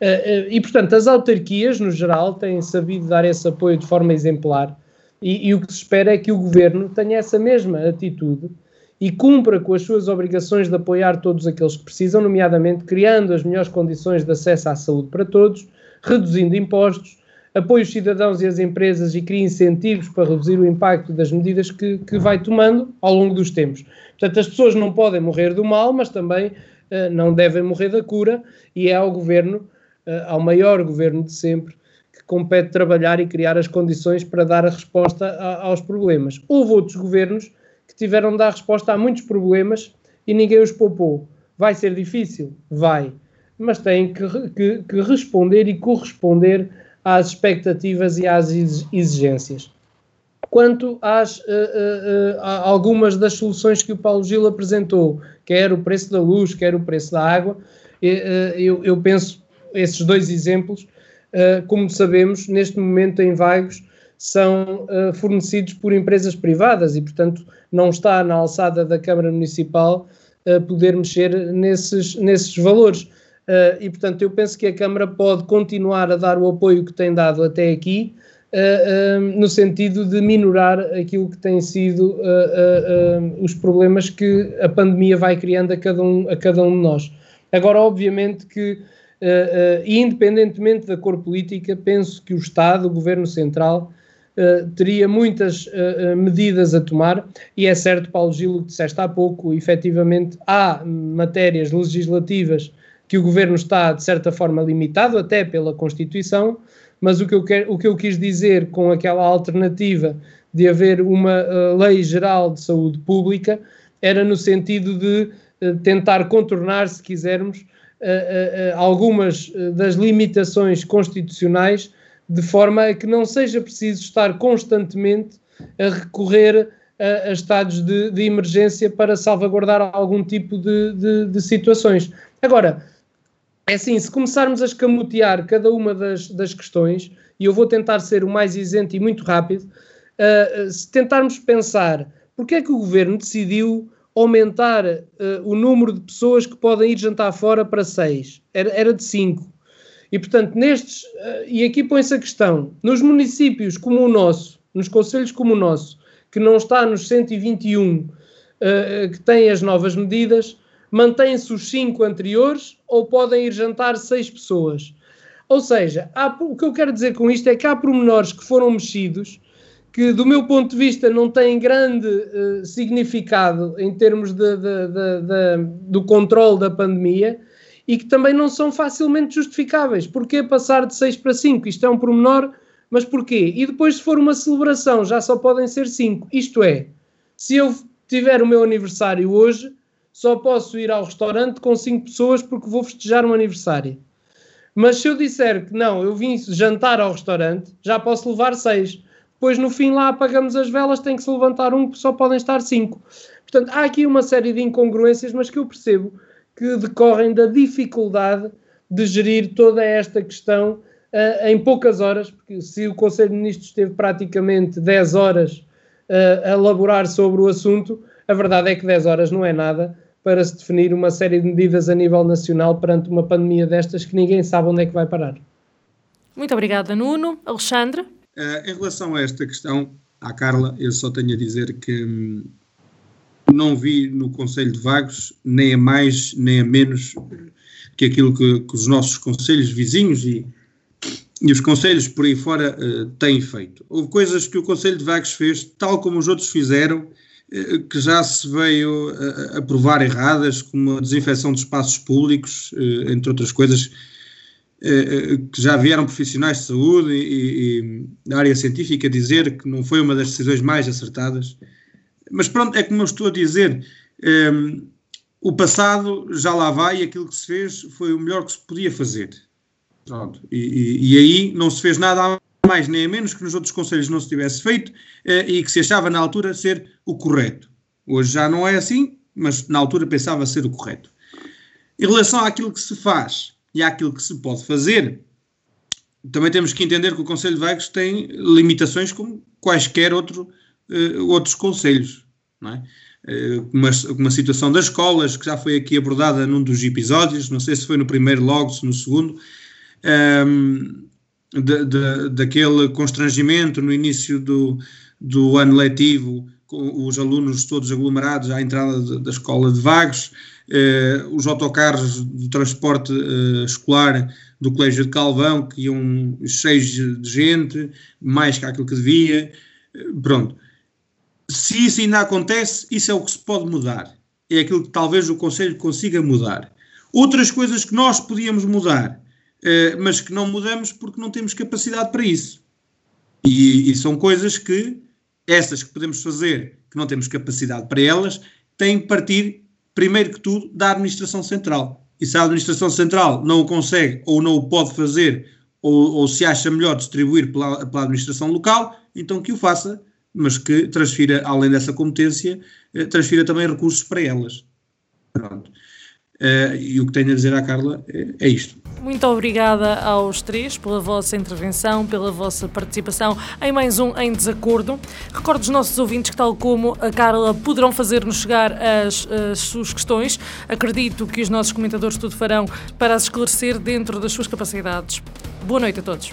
Speaker 4: Eh, eh, e, portanto, as autarquias, no geral, têm sabido dar esse apoio de forma exemplar e, e, o que se espera é que o governo tenha essa mesma atitude e cumpra com as suas obrigações de apoiar todos aqueles que precisam, nomeadamente criando as melhores condições de acesso à saúde para todos, reduzindo impostos, apoie os cidadãos e as empresas e crie incentivos para reduzir o impacto das medidas que, que vai tomando ao longo dos tempos. Portanto, as pessoas não podem morrer do mal, mas também uh, não devem morrer da cura, e é ao governo, uh, ao maior governo de sempre, que compete trabalhar e criar as condições para dar a resposta a, aos problemas. Houve outros governos que tiveram de dar resposta a muitos problemas e ninguém os poupou. Vai ser difícil? Vai. Mas têm que, que, que responder e corresponder às expectativas e às exigências. Quanto às uh, uh, uh, algumas das soluções que o Paulo Gil apresentou, quer o preço da luz, quer o preço da água, eu, eu, penso esses dois exemplos, como sabemos, neste momento em Vagos, são fornecidos por empresas privadas e, portanto, não está na alçada da Câmara Municipal poder mexer nesses, nesses valores. Uh, e, portanto, eu penso que a Câmara pode continuar a dar o apoio que tem dado até aqui, uh, uh, no sentido de minorar aquilo que têm sido os problemas que a pandemia vai criando a cada um, a cada um de nós. Agora, obviamente que, independentemente da cor política, penso que o Estado, o Governo Central, teria muitas medidas a tomar, e é certo, Paulo Gilo, que disseste há pouco, efetivamente há matérias legislativas que o governo está, de certa forma, limitado, até pela Constituição, mas o que eu, quero, o que eu quis dizer com aquela alternativa de haver uma uh, lei geral de saúde pública era no sentido de uh, tentar contornar, se quisermos, uh, algumas das limitações constitucionais, de forma a que não seja preciso estar constantemente a recorrer a, a estados de, de, emergência para salvaguardar algum tipo de, de, de situações. Agora, é assim, se começarmos a escamotear cada uma das, das questões, e eu vou tentar ser o mais isento e muito rápido, uh, se tentarmos pensar porque é que o governo decidiu aumentar uh, o número de pessoas que podem ir jantar fora para seis, era, era de cinco. E portanto, nestes, uh, e aqui põe-se a questão, nos municípios como o nosso, nos conselhos como o nosso, que não está nos 121 uh, que têm as novas medidas, mantêm-se os 5 anteriores ou podem ir jantar 6 pessoas. Ou seja, há, o que eu quero dizer com isto é que há pormenores que foram mexidos que, do meu ponto de vista, não têm grande uh, significado em termos de, de, de, do controle da pandemia e que também não são facilmente justificáveis. Porquê passar de 6 para 5? Isto é um pormenor, mas porquê? E depois, se for uma celebração, já só podem ser 5. Isto é, se eu tiver o meu aniversário hoje, só posso ir ao restaurante com 5 pessoas porque vou festejar um aniversário. Mas se eu disser que não, eu vim jantar ao restaurante, já posso levar 6. Depois, no fim, lá apagamos as velas, tem que se levantar um, só podem estar 5. Portanto, há aqui uma série de incongruências, mas que eu percebo que decorrem da dificuldade de gerir toda esta questão uh, em poucas horas, porque se o Conselho de Ministros teve praticamente 10 horas uh, a elaborar sobre o assunto, a verdade é que 10 horas não é nada para se definir uma série de medidas a nível nacional perante uma pandemia destas que ninguém sabe onde é que vai parar.
Speaker 2: Muito obrigada, Nuno. Alexandre?
Speaker 5: Uh, em relação a esta questão, à Carla, eu só tenho a dizer que hum, não vi no Conselho de Vagos nem a mais nem a menos que aquilo que, que os nossos conselhos vizinhos e, e os conselhos por aí fora uh, têm feito. Houve coisas que o Conselho de Vagos fez, tal como os outros fizeram, uh, que já se veio a, a, provar erradas, como a desinfecção de espaços públicos, uh, entre outras coisas, que já vieram profissionais de saúde e, da área científica dizer que não foi uma das decisões mais acertadas. Mas pronto, é como eu estou a dizer, um, ehm, o passado já lá vai e aquilo que se fez foi o melhor que se podia fazer. Pronto. E, e, e aí não se fez nada mais nem a menos que nos outros conselhos não se tivesse feito uh, e que se achava na altura ser o correto. Hoje já não é assim, mas na altura pensava ser o correto. Em relação àquilo que se faz e àquilo que se pode fazer, também temos que entender que o Conselho de Vagos tem limitações como quaisquer outro uh, outros conselhos, não é? Uh, uma, uma situação das escolas que já foi aqui abordada num dos episódios, não sei se foi no primeiro logo, se no segundo, de, de, daquele constrangimento no início do, do ano letivo, com os alunos todos aglomerados à entrada da escola de Vagos, uh, os autocarros de transporte uh, escolar do Colégio de Calvão, que iam cheios de gente, mais que aquilo que devia. Pronto se isso ainda acontece, isso é o que se pode mudar. É aquilo que talvez o Conselho consiga mudar. Outras coisas que nós podíamos mudar, eh, mas que não mudamos porque não temos capacidade para isso. E, e, são coisas que, essas que podemos fazer, que não temos capacidade para elas, têm que partir, primeiro que tudo, da Administração Central. E se a Administração Central não o consegue ou não o pode fazer, ou, ou se acha melhor distribuir pela, pela Administração Local, então que o faça mas que transfira, além dessa competência, eh, transfira também recursos para elas. Pronto. Uh, e o que tenho a dizer à Carla é, é, isto.
Speaker 2: Muito obrigada aos três pela vossa intervenção, pela vossa participação em mais um Em Desacordo. Recordo os nossos ouvintes que, tal como a Carla, poderão fazer-nos chegar as, as, suas questões. Acredito que os nossos comentadores tudo farão para as esclarecer dentro das suas capacidades. Boa noite a todos.